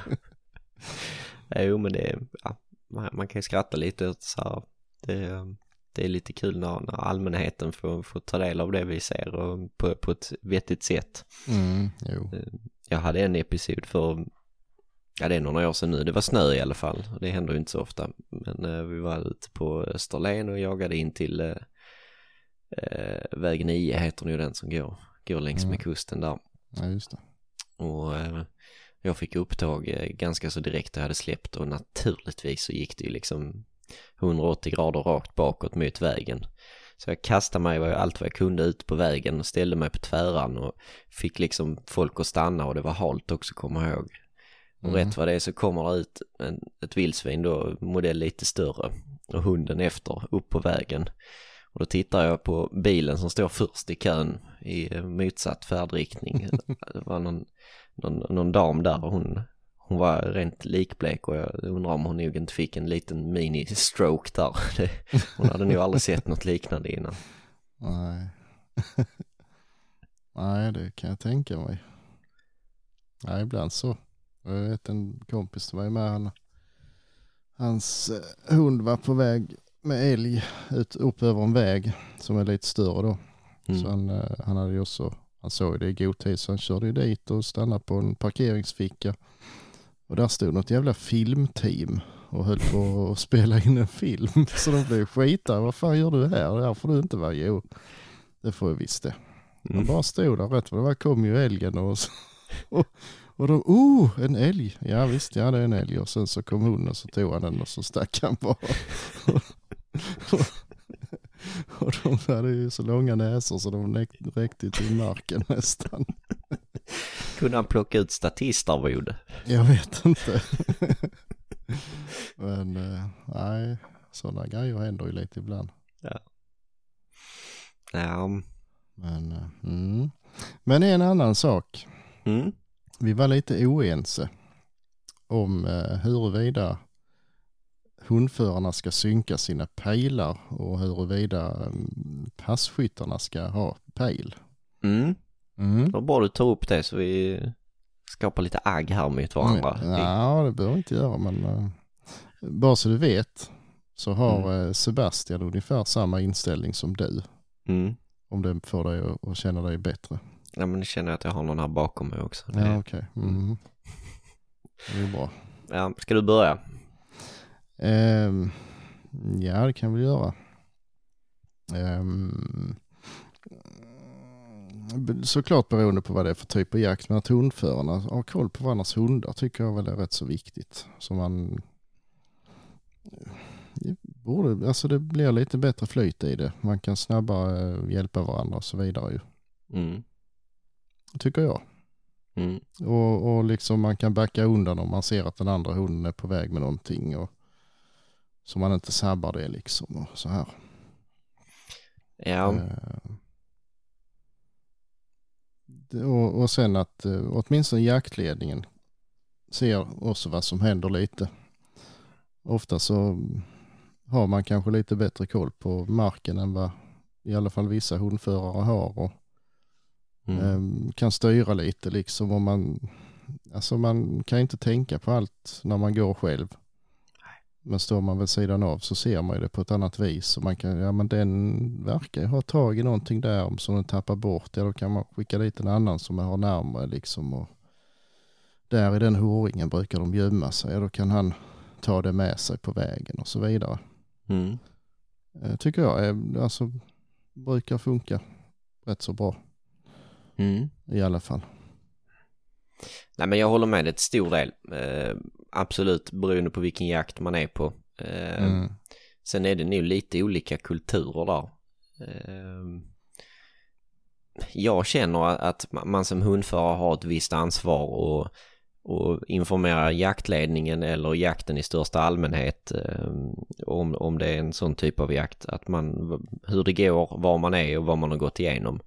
ja, jo men det, ja, man, man kan ju skratta lite åt så här, det, det är lite kul när, när allmänheten får, får ta del av det vi ser och på, på ett vettigt sätt. Mm, jo. Jag hade en episod för, ja det är några år sedan nu, det var snö i alla fall. Det händer ju inte så ofta. Men eh, vi var ute på Österlen och jagade in till eh, eh, väg 9 heter nu den som går, går längs med Mm. kusten där. Ja, just det. Och eh, jag fick upptag eh, ganska så direkt jag hade släppt och naturligtvis så gick det ju liksom 180 grader rakt bakåt mot vägen. Så jag kastade mig vad allt vad jag kunde ut på vägen och ställde mig på tväran och fick liksom folk att stanna och det var halt också kommer jag ihåg. Och Mm. rätt vad det är så kommer det ut en, ett vildsvin då, modell lite större och hunden efter upp på vägen. Och då tittar jag på bilen som står först i kön i motsatt färdriktning. Det var någon, någon, någon dam där och hon, hon var rent likblek och jag undrar om hon nog inte fick en liten mini-stroke där. Hon hade nog aldrig sett något liknande innan. Nej. Nej, det kan jag tänka mig. Nej, ibland så. Jag vet en kompis som var med han. Hans eh, hund var på väg med älg ut, upp över en väg som är lite större då. Så Mm. han, eh, han hade ju också, han såg det i god tid så han körde ju dit och stannade på en parkeringsficka. Och där stod något jävla filmteam och höll på att spela in en film. Så de blev skitare. Vad fan gör du här? Här får du inte vara. Jo, det får jag visst det. Han Mm. bara stod där rätt vad det var kom ju älgen och, så, och, och de, oh en älg. Ja visst, ja det är en älg. Och sen så kom hunden och så tog han den och så stack han bara. Och, och de hade ju så långa näsor så de räck- räckte till marken nästan. Kunde han plocka ut statistarvode? Jag vet inte. Men eh, nej, sådana grejer händer ju lite ibland. Ja, Men, eh, mm. Men en annan sak. mm. Vi var lite oense om eh, huruvida hundförarna ska synka sina pejlar och huruvida mm, passkyttarna ska ha pejl. Mm. Mm. Vad bra du tar upp det så vi skapar lite agg här mot varandra. Ja, det behöver vi inte göra men eh, bara så du vet så har eh, Sebastian ungefär samma inställning som du. Mm. Om det får dig att, att känna dig bättre. Ja men nu känner jag att jag har någon här bakom mig också. Ja, okej. Mm. Det är bra. ja, ska du börja? Ehm, ja, det kan vi göra. Ehm, såklart beroende på vad det är för typ av jakt, men att hundförarna har koll på varandras hundar tycker jag väl är rätt så viktigt. Så man det borde, alltså det blir lite bättre flyt i det. Man kan snabbare eh, hjälpa varandra och så vidare ju. Mm. Tycker jag. Mm. Och, och liksom man kan backa undan om man ser att den andra hunden är på väg med någonting. Och Så man inte sabbar det liksom och så här. Ja, Eh, Och, och sen att eh, åtminstone jaktledningen ser också vad som händer lite. Ofta så har man kanske lite bättre koll på marken än vad i alla fall vissa hundförare har och mm. eh, kan styra lite liksom. Och man, alltså man kan inte tänka på allt när man går själv. Men står man vid sidan av så ser man ju det på ett annat vis. Och man kan, ja men den verkar ju ha tag i någonting där som den tappar bort. Ja då kan man skicka dit en annan som har närmare liksom. Och där i den håringen brukar de gömma sig. Ja, då kan han ta det med sig på vägen och så vidare. Mm. Eh, tycker jag är, alltså brukar funka rätt så bra Mm. i alla fall. Nej men jag håller med dig till stor del. Absolut beroende på vilken jakt man är på. Eh, Mm. Sen är det nog lite olika kulturer där. Eh, jag känner att man som hundförare har ett visst ansvar och, och informera jaktledningen eller jakten i största allmänhet eh, om, om det är en sån typ av jakt. Att man, hur det går, var man är och vad man har gått igenom.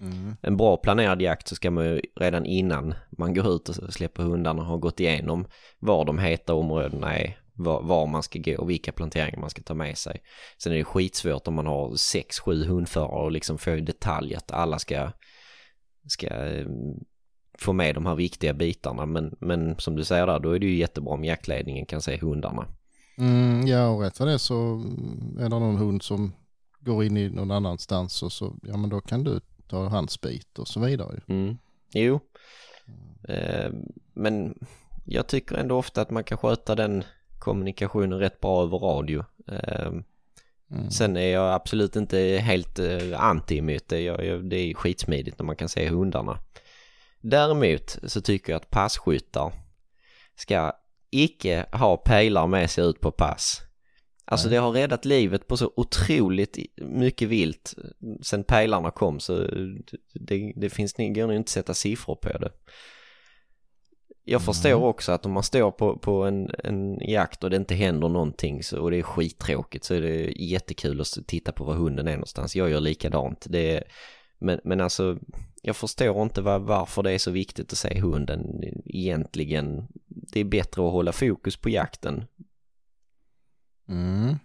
Mm. En bra planerad jakt så ska man ju redan innan man går ut och släpper hundarna ha gått igenom var de heta områdena är, var, var man ska gå och vilka planteringar man ska ta med sig. Sen är det skitsvårt om man har sex, sju hundförare och liksom få i detalj att alla ska, ska eh, få med de här viktiga bitarna. Men, men som du säger där, då är det ju jättebra om jaktledningen kan se hundarna. Mm, ja, och rätt vad det är så är det någon hund som går in i någon annanstans och så, ja men då kan du ta hans bit och så vidare. Mm. Jo. Eh, men jag tycker ändå ofta att man kan sköta den kommunikationen rätt bra över radio. Eh, Mm. sen är jag absolut inte helt eh, anti emot det. Jag, jag, det är skitsmidigt när man kan se hundarna. Däremot så tycker jag att passkyttar ska icke ha pejlar med sig ut på pass. Alltså det har räddat livet på så otroligt mycket vilt sen pejlarna kom så det, det finns, det går nog inte att sätta siffror på det. Jag förstår Nej. också att om man står på, på en, en jakt och det inte händer någonting så, och det är skittråkigt så är det jättekul att titta på var hunden är någonstans. Jag gör likadant. Det är, men, men alltså, jag förstår inte var, varför det är så viktigt att se hunden egentligen. Det är bättre att hålla fokus på jakten. Mm.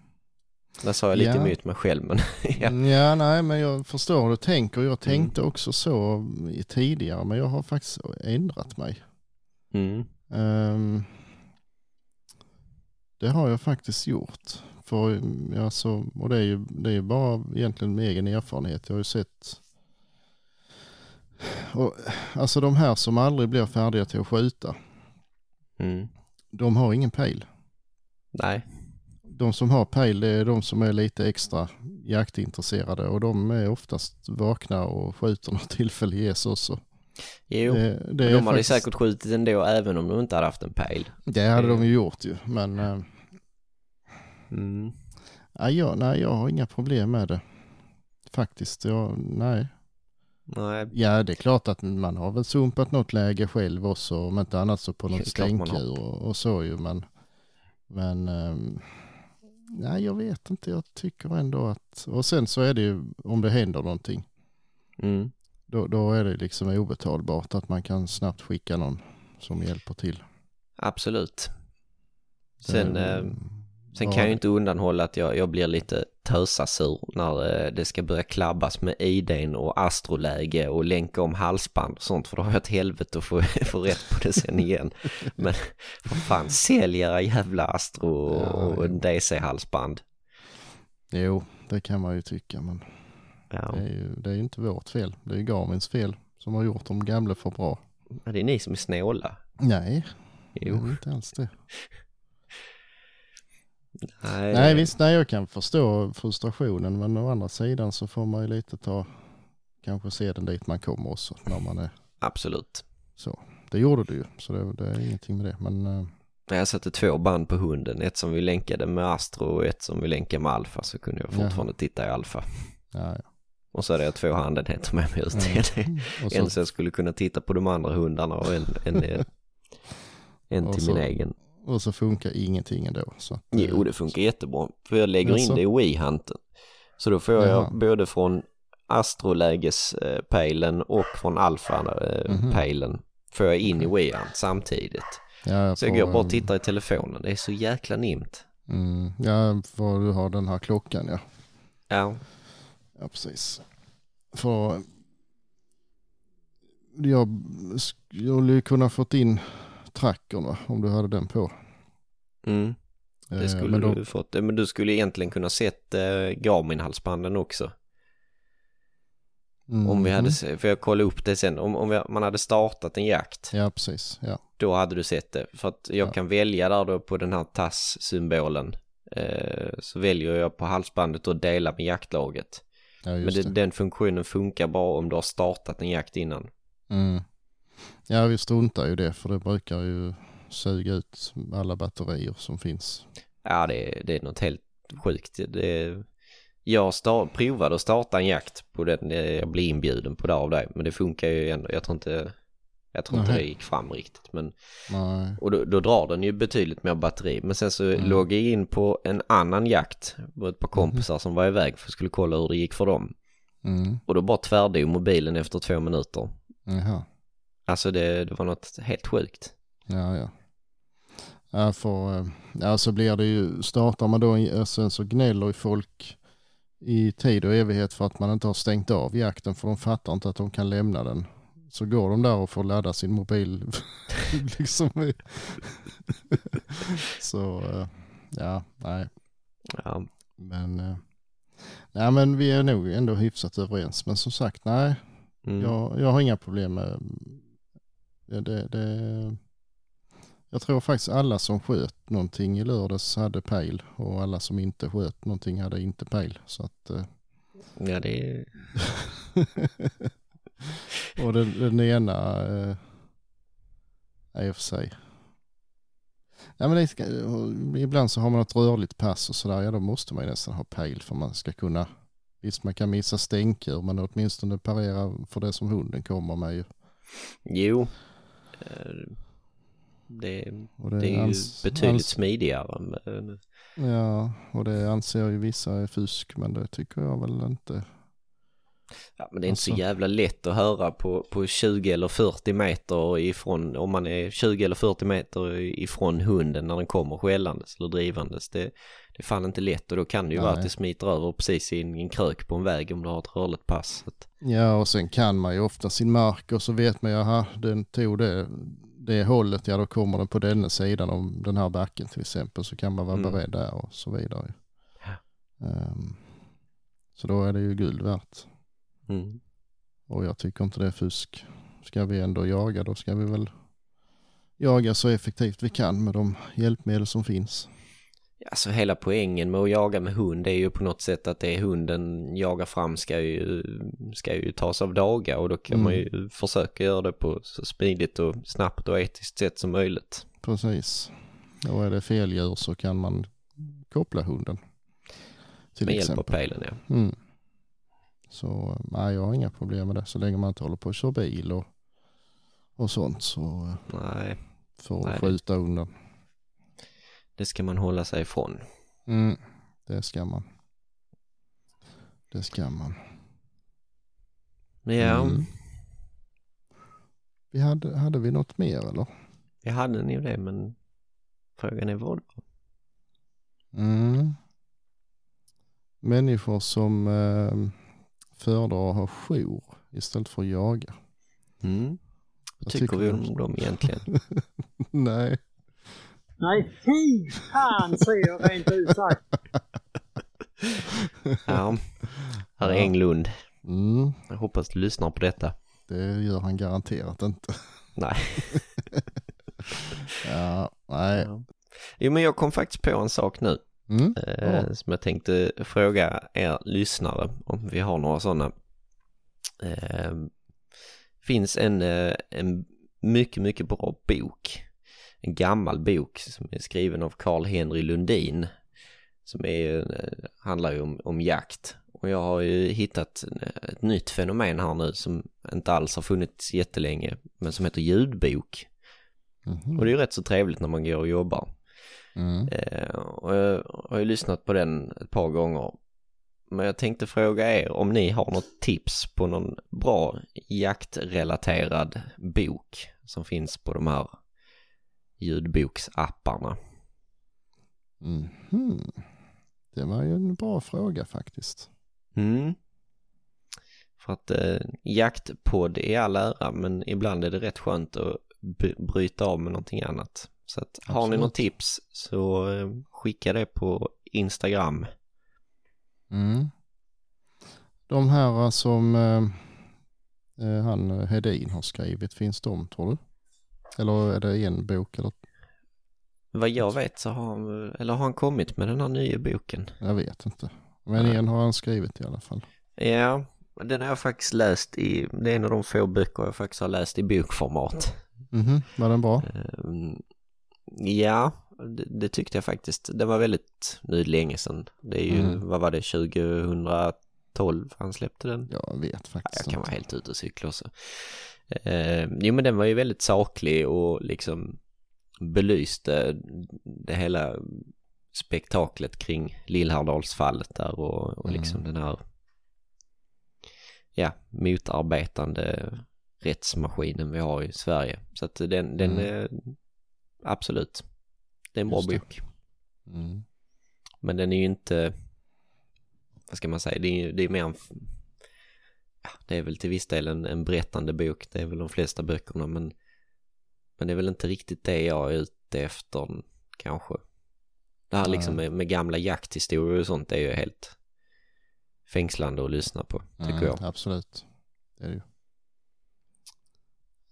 Där sa jag lite Ja. emot mig själv men ja. Ja. nej men jag förstår vad du tänker. Jag tänkte också så tidigare men jag har faktiskt ändrat mig. Mm. Ehm, det har jag faktiskt gjort. För, alltså, och det är ju det är bara egentligen med egen erfarenhet. Jag har ju sett och, alltså de här som aldrig blir färdiga till att skjuta, Mm. de har ingen pejl. Nej. De som har pejl det är de som är lite extra jaktintresserade och de är oftast vakna och skjuter när tillfälle ges också. Jo. Det, det de hade faktiskt, säkert skjutit ändå även om de inte hade haft en pejl. Det hade de ju gjort ju men eh, Mm. Ja, jag, nej, jag har inga problem med det. Faktiskt, jag, nej. Nej. Ja, det är klart att man har väl sumpat något läge själv också, om inte annat så på något stänkur och, och så ju, men, men ehm, nej, jag vet inte, jag tycker ändå att, och sen så är det ju, om det händer någonting, Mm. då, då är det liksom obetalbart att man kan snabbt skicka någon som hjälper till. Absolut. Sen, eh, sen kan jag ju inte undanhålla att jag, jag blir lite tösasur när eh, det ska börja klabbas med IDn och astroläge och länka om halsband och sånt för då har jag ett helvete att få, få rätt på det sen igen. Men för fan, sälj era jävla astro och, Ja. DC-halsband. Jo, det kan man ju tycka, men Ja. det är ju det är inte vårt fel. Det är ju Garmins fel som har gjort de gamla för bra. Ja, det är ni som är snåla. Nej, Jo. inte alls det. Nej, Nej visst, nej, jag kan förstå frustrationen men å andra sidan så får man ju lite ta, kanske se den dit man kommer också när man är Absolut. så. Det gjorde du ju, så det, det är ingenting med det. Men eh, Jag satte två band på hunden, ett som vi länkade med Astro och ett som vi länkade med Alfa så kunde jag fortfarande titta i Alfa. ja, ja. Och så hade jag två handenheter med mig ut. Mm. Och En så, jag skulle kunna titta på de andra hundarna och en, en, en till min egen. Och så funkar ingenting ändå. Så Jo, det funkar jättebra. För jag lägger in Jaså? det i Wii-hanten. Så då får jag Jaha. både från astrolägespejlen och från alfa-pejlen får jag in i Wii-hant samtidigt. ja, jag Så jag går bara och eh, tittar i telefonen. Det är så jäkla nimt. Mm, ja, för du har den här klockan ja. Ja, Ja, precis. För jag skulle ju kunna fått in trackern va, om du hade den på. mm, Eh, det skulle men då, du fått. Men du skulle egentligen kunna sett eh, Garmin-halsbanden också. mm, Om vi hade, se- för jag kollade upp det sen, om, om vi, man hade startat en jakt, Ja, precis. Ja. då hade du sett det. För att jag Ja. kan välja där då på den här TAS-symbolen. Eh, så väljer jag på halsbandet och dela med jaktlaget. ja, Men det. den funktionen funkar bara om du har startat en jakt innan. Mm. Ja, vi struntar ju det för det brukar ju suga ut alla batterier som finns. Ja, det, det är något helt sjukt. Det, jag sta- provade att starta en jakt på den eh, jag blev inbjuden på det av dig. Men det funkar ju ändå. Jag tror inte, jag tror inte det gick fram riktigt. Men, Nej. och då, då drar den ju betydligt mer batteri. Men sen så Mm. låg jag in på en annan jakt. På ett par Mhm. kompisar som var iväg för att skulle kolla hur det gick för dem. Mm. Och då bara tvärdog mobilen efter två minuter. Jaha. Alltså det, det var något helt sjukt. Ja, ja. Ja, för, eh, ja, så blir det ju, startar man då, i- sen så gnäller ju folk i tid och evighet för att man inte har stängt av jakten för de fattar inte att de kan lämna den. Så går de där och får ladda sin mobil. liksom. så, eh, ja, nej. Ja, Men, eh, nej, men vi är nog ändå hyfsat överens. Men som sagt, nej, mm. jag, jag har inga problem med det, det, det. Jag tror faktiskt alla som sköt någonting i lördags hade pejl och alla som inte sköt någonting hade inte pejl. Så att, eh, ja det och den, den ena eh, är i och för sig. Ja, men ska, ibland så har man ett rörligt pass och sådär, ja då måste man ju nästan ha pejl för man ska kunna, visst man kan missa stänkdjur men åtminstone parera för det som hunden kommer med ju. Jo. Eh, Det, Och det är ju betydligt smidigare. Men, Ja, och det anser ju vissa är fusk, men det tycker jag väl inte. Ja, men det är inte så Alltså. jävla lätt att höra på, på 20 eller 40 meter ifrån, om man är 20 eller 40 meter ifrån hunden när den kommer skällandes eller drivandes. Det, det är fan inte lätt och då kan det ju vara Nej. att det smiter över precis i en, en krök på en väg om du har ett rörligt pass. Ja, och sen kan man ju ofta sin mark och så vet man ju, aha, den tog det, det hållet, ja då kommer den på denna sidan om den här backen till exempel, så kan man vara Mm. beredd där och så vidare. Ja. Ehm, så då är det ju guld värt. Mm. Och jag tycker inte det är fusk. Ska vi ändå jaga, då ska vi väl jaga så effektivt vi kan med de hjälpmedel som finns. Alltså hela poängen med att jaga med hund är ju på något sätt att det hunden jagar fram ska ju, ska ju tas av daga och då kan Mm. man ju försöka göra det på så smidigt och snabbt och etiskt sätt som möjligt. Precis. Och är det fel djur så kan man koppla hunden. Till med hjälp exempel. av pejlen ja. Mm. Så nej, jag har inga problem med det. Så länge man inte håller på och kör bil och, och sånt så Nej, får Nej, det- skjuta undan. det ska man hålla sig ifrån. Mm. Det ska man. Det ska man. Ja, Mm. Vi hade, hade vi något mer eller? jag hade nog det men frågan är vad. Mm. Människor som eh, föredrar att ha jour istället för att jaga. Mm. Vad tycker tycker vi du? om dem egentligen? Nej. Nej, fy fan säger jag rent ut sagt. Ja, här är. Englund. Mm. Jag hoppas du lyssnar på detta. Det gör han garanterat inte. Nej. Ja, nej. Jo men jag kom faktiskt på en sak nu. Mm. eh, som jag tänkte fråga er lyssnare om vi har några sådana. Eh, finns en, eh, en mycket, mycket bra bok. En gammal bok som är skriven av Carl Henry Lundin. Som är, eh, handlar ju om, om jakt. Och jag har ju hittat en- ett nytt fenomen här nu som inte alls har funnits jättelänge. Men som heter ljudbok. Mhm. Och det är ju rätt så trevligt när man går och jobbar. Mm. Eh, och jag har ju lyssnat på den ett par gånger. Men jag tänkte fråga er om ni har något tips på någon bra jaktrelaterad bok som finns på de här ljudboksapparna. Mhm. Det var ju en bra fråga faktiskt. Mm. För att eh, jaktpodd är all ära men ibland är det rätt skönt att bryta av med någonting annat. Så att har ni något tips så eh, skicka det på Instagram. Mm. De här som eh, eh, han eh, Hedin har skrivit, finns de tror du? Eller är det en bok? Eller? Vad jag vet så har han, eller har han kommit med den här nya boken? Jag vet inte. Men Nej. en har han skrivit i alla fall. Ja, den har jag faktiskt läst i, det är en av de få böcker jag faktiskt har läst i bokformat. Mhm, var den bra? Ja, det, det tyckte jag faktiskt. Det var väldigt, nu länge sedan. Det är ju, Mm. vad var det, 2012 han släppte den? Jag vet Ja, faktiskt jag kan vara helt ute och cykla också. Eh, jo men den var ju väldigt saklig och liksom belyste det hela spektaklet kring Lillhärdalsfallet där och, och liksom Mm. den här ja, motarbetande rättsmaskinen vi har i Sverige. Så att den, den Mm. Absolut, det är en bra bok. Mm. Men den är ju inte, vad ska man säga, det är, ju- det är mer en, ja, det är väl till viss del en, en berättande bok, det är väl de flesta böckerna, men, men det är väl inte riktigt det jag är ute efter kanske. Det här liksom med, med gamla jakthistorier och sånt är ju helt fängslande att lyssna på, tycker Mm, jag. Absolut. Det är det ju.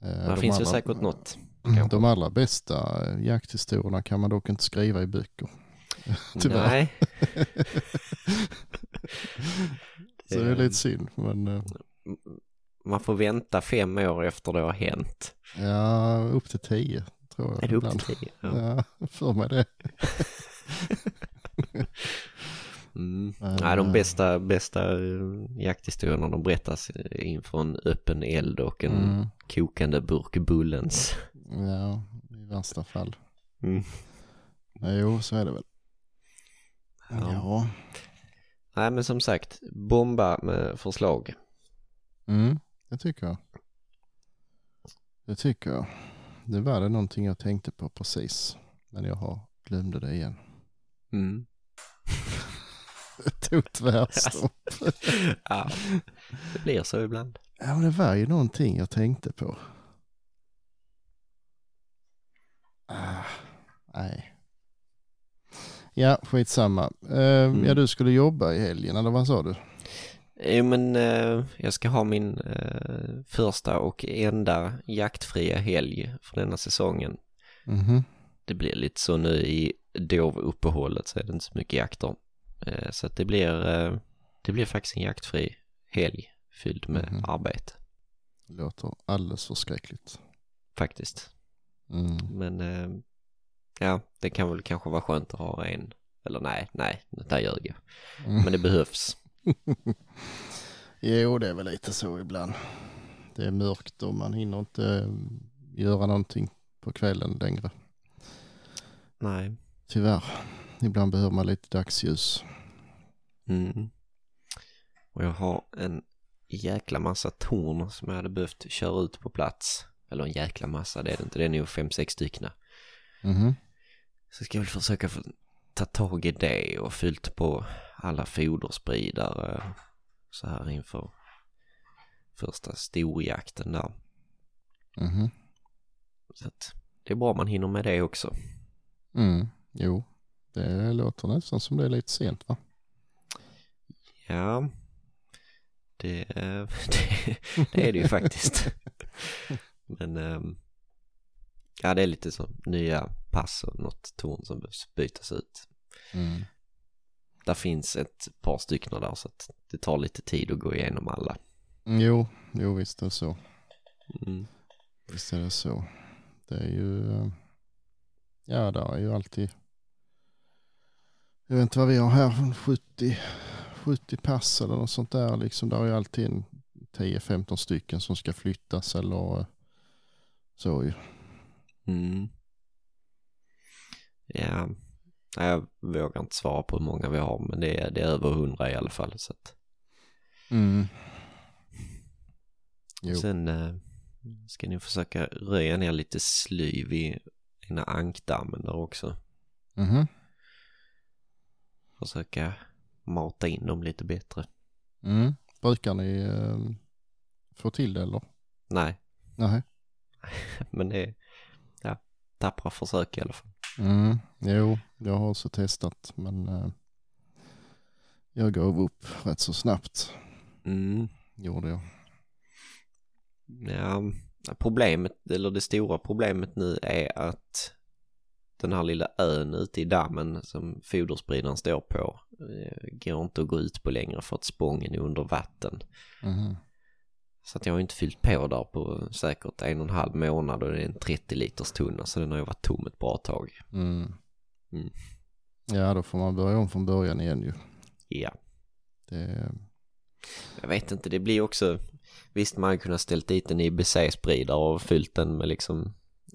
Eh, Det de finns väl allra- säkert något. Kanske. De allra bästa eh, jakthistorierna kan man dock inte skriva i böcker. Tyvärr. Nej. Så det är lite synd. Men eh, Man får vänta fem år efter det har hänt. ja, upp till tio tror jag. Är det upp ibland. till tio? Ja. Ja, för mig det. Mm. Men, Nej, de eh, bästa, bästa eh, jakthistorierna de berättas inför en öppen eld och en Mm, kokande burk Bullens. Ja, i värsta fall. Mm. Ja, Jo, så är det väl. Ja. Ja. Nej, men som sagt, bomba med förslag. Mm, det tycker jag. Det tycker jag. Det var det någonting jag tänkte på precis. Men jag har glömde det igen. Mm. Det tog tvärstopp. ja, det blir så ibland. Ja, men det var ju någonting jag tänkte på. Ah, nej. Ja, skitsamma. Uh, Mm. Ja, du skulle jobba i helgen, eller vad sa du? Jo, men eh, jag ska ha min eh, första och enda jaktfria helg för denna säsongen. Mhm. Det blir lite så nu i dovuppehållet så är det inte så mycket jakter. Eh, så att det blir, eh, det blir faktiskt en jaktfri helg fylld med Mhm. arbete Det låter alldeles förskräckligt. faktiskt. Mm. Men eh, ja, det kan väl kanske vara skönt att ha en, eller nej, nej, där ljög jag. Mm. Men det behövs. Jo, det är väl lite så ibland. Det är mörkt och man hinner inte eh, göra någonting på kvällen längre. Nej. Tyvärr. Ibland behöver man lite dagsljus. Mm. Och jag har en jäkla massa torn som jag hade behövt köra ut på plats. Eller en jäkla massa, det är det inte, det är nog fem, sex stycken. Mhm. Så ska jag väl försöka ta tag i det och fyllt på alla foderspridare så här inför första storjakten där. Mhm. Så att det är bra man hinner med det också. Mm. Jo, det låter nästan som det är lite sent va? Ja, det, det, det är det ju faktiskt. Men ehm, ja, det är lite så nya pass och något torn som behövs bytas ut. Mm. Där finns ett par stycken där så att det tar lite tid att gå igenom alla. Jo, jo visst är det så. Mm. Visst är det så. Det är ju, eh, ja det är ju alltid, jag vet inte vad vi har här, 70, 70 pass eller något sånt där liksom. Där är ju alltid en 10-15 stycken som ska flyttas eller eh, så ju. Mm. Ja, jag vågar inte svara på hur många vi har men det är, det är över hundra i alla fall. Så att. Mm. Jo. Sen eh, ska ni försöka röja ner lite slyv i ena ankdammen där också. Mhm. Försöka mata in dem lite bättre. Mm. Brukar ni eh, få till det eller? Nej, Nej. men det är ja, tappra försök i alla fall. Mm. Jo, jag har också testat men eh, jag gav upp rätt så snabbt. Mm. Gjorde jag. Ja, problemet, eller det stora problemet nu är att den här lilla ön ute i dammen som foderspridaren står på eh, går inte att gå ut på längre för att spången är under vatten. Mhm. Så att jag har inte fyllt på där på säkert en och en halv månad och det är en 30 liters tunna så den har ju varit tom ett bra tag. Mm. Mm. Ja, då får man börja om från början igen ju. Ja, Det, jag vet inte, det blir också, visst man hade kunnat ställt dit en IBC-spridare och fyllt den med liksom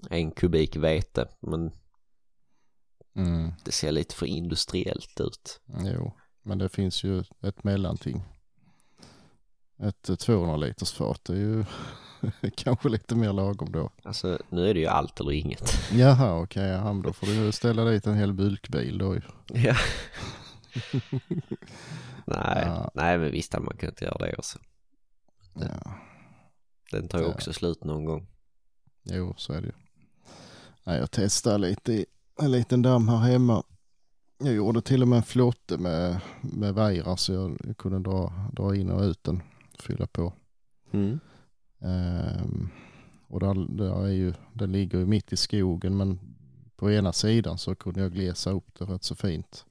en kubik vete men mm. det ser lite för industriellt ut. Jo, men det finns ju ett mellanting. Ett eh, 200 liters fat är ju kanske lite mer lagom då. Alltså nu är det ju allt eller inget. Jaha, okej, ja, men då får du ställa dit en hel bulkbil då ju. Ja. nej, Ja. nej men visst hade man kunnat göra det också. Ja, Den tar ju Ja. också slut någon gång. jo, så är det ju. Nej, jag testade lite i en liten damm här hemma. Jag gjorde till och med en flotte med, med vajrar så jag kunde dra, dra in och ut den, fylla på. Mm. Ehm, och där, där är ju, den ligger ju mitt i skogen men på ena sidan så kunde jag glesa upp det rätt så fint.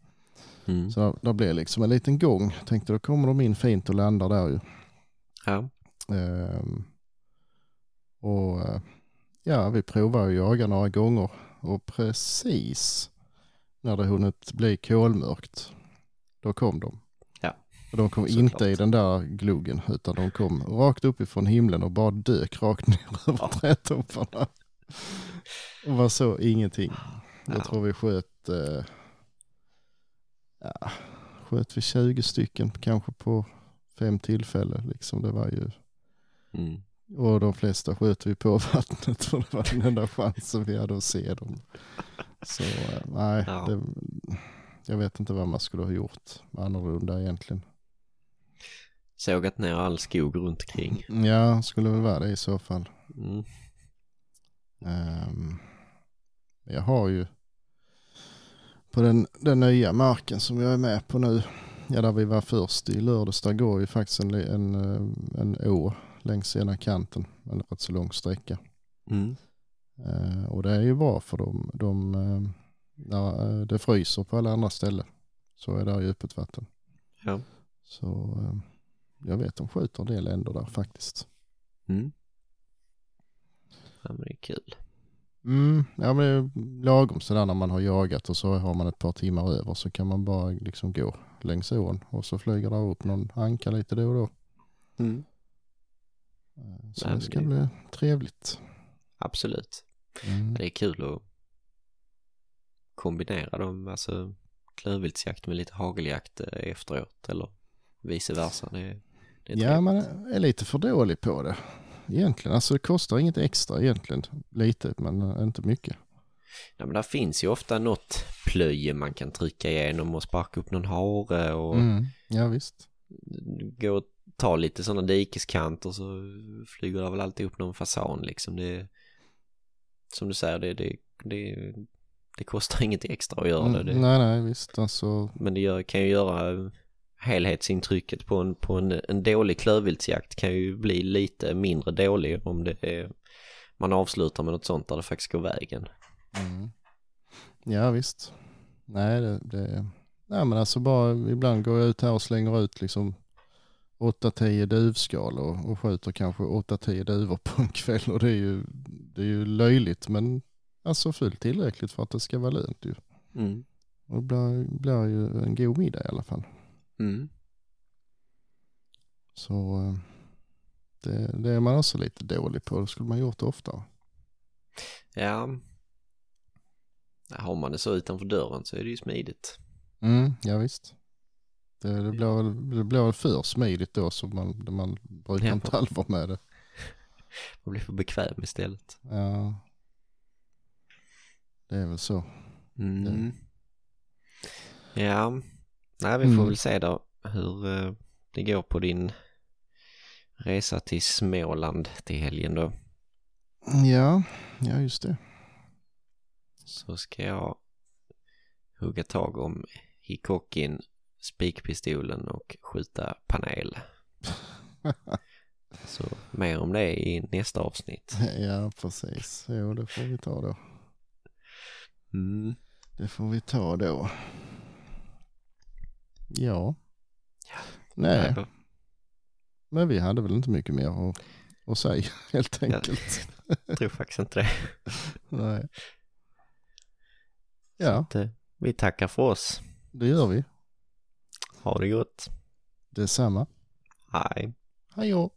Mm. Så där, där blev liksom en liten gång. Tänkte då kommer de in fint och landar där ju. Ja. Ehm, och eh, ja, vi provade att jaga några gånger och precis när det hunnit bli kolmörkt, då kom de. Och de kom såklart. inte i den där gluggen utan de kom rakt uppifrån himlen och bara dök rakt ner över trädtopparna. Och var så ingenting. Jag Ja. tror vi sköt, eh, ja, sköt vi 20 stycken kanske på fem tillfällen. Liksom det var ju, Mm. och de flesta sköt vi på vattnet för det var den enda chansen vi hade att se dem. Så eh, nej, Ja. det, jag vet inte vad man skulle ha gjort annorlunda egentligen. Sågat ner all skog runt omkring. Ja, skulle väl vara det i så fall. Mm. Ehm, jag har ju på den, den nya marken som jag är med på nu, ja där vi var först i lördags, där går ju faktiskt en, en, eh, en å längs ena kanten, en rätt så lång sträcka. Mm. Eh, och det är ju bra för de, de när eh, det fryser på alla andra ställen så är det ju öppet vatten. Ja. Så eh, jag vet de skjuter en del ändå där faktiskt. Mm. Ja men det är kul. Mm, ja men det är lagom sådär när man har jagat och så har man ett par timmar över så kan man bara liksom gå längs ån och så flyger det upp någon anka lite då och då. Mm. Eh, Så Nej, det ska det- bli trevligt. Absolut. Mm. Det är kul att kombinera dem, alltså klövviltsjakt med lite hageljakt eh, efteråt eller vice versa. Det är Ja man är lite för dålig på det egentligen. Alltså det kostar inget extra egentligen. Lite men eh, inte mycket. Ja, men där finns ju ofta något plöje man kan trycka igenom och sparka upp någon hare och Mm. Ja visst. gå och ta lite sådana dikeskanter så flyger det väl alltid upp någon fasan liksom. Det, som du säger, det, det, det, det kostar inget extra att göra det. Mm, det nej nej visst alltså. Men det gör, kan ju göra helhetsintrycket på en, på en, en dålig klövviltsjakt kan ju bli lite mindre dålig om det är, man avslutar med något sånt där det faktiskt går vägen. Mm. Ja visst. Nej det, det, nej men alltså bara ibland går jag ut här och slänger ut liksom 8-10 duvskal och, och skjuter kanske 8-10 duvor på en kväll och det är ju, det är ju löjligt men alltså fullt tillräckligt för att det ska vara lönt ju. Mm. Och det blir, blir ju en god middag i alla fall. Mm. Så eh, det, det är man också lite dålig på, det skulle man gjort oftare. Ja, Har man det så utanför dörren så är det ju smidigt. Mm, ja visst. Det, det, blir väl, det blir väl för smidigt då så man, man brukar Ja. inte allvar med det. Man blir för bekväm istället. Ja. Det är väl så. Mm. Ja, nej vi får Mm. väl se då hur eh, det går på din resa till Småland till helgen då. Ja, ja just det. Så ska jag hugga tag om hickocken, spikpistolen och skjuta panel. Så mer om det i nästa avsnitt. Ja, precis. Jo, det får vi ta då. Mm. Det får vi ta då. Ja. Nej, Nej, men vi hade väl inte mycket mer att, att säga helt enkelt. Jag tror faktiskt inte det. Nej. Ja, Det- Vi tackar för oss. det gör vi. Ha det gott. Detsamma. Hej. Hej då.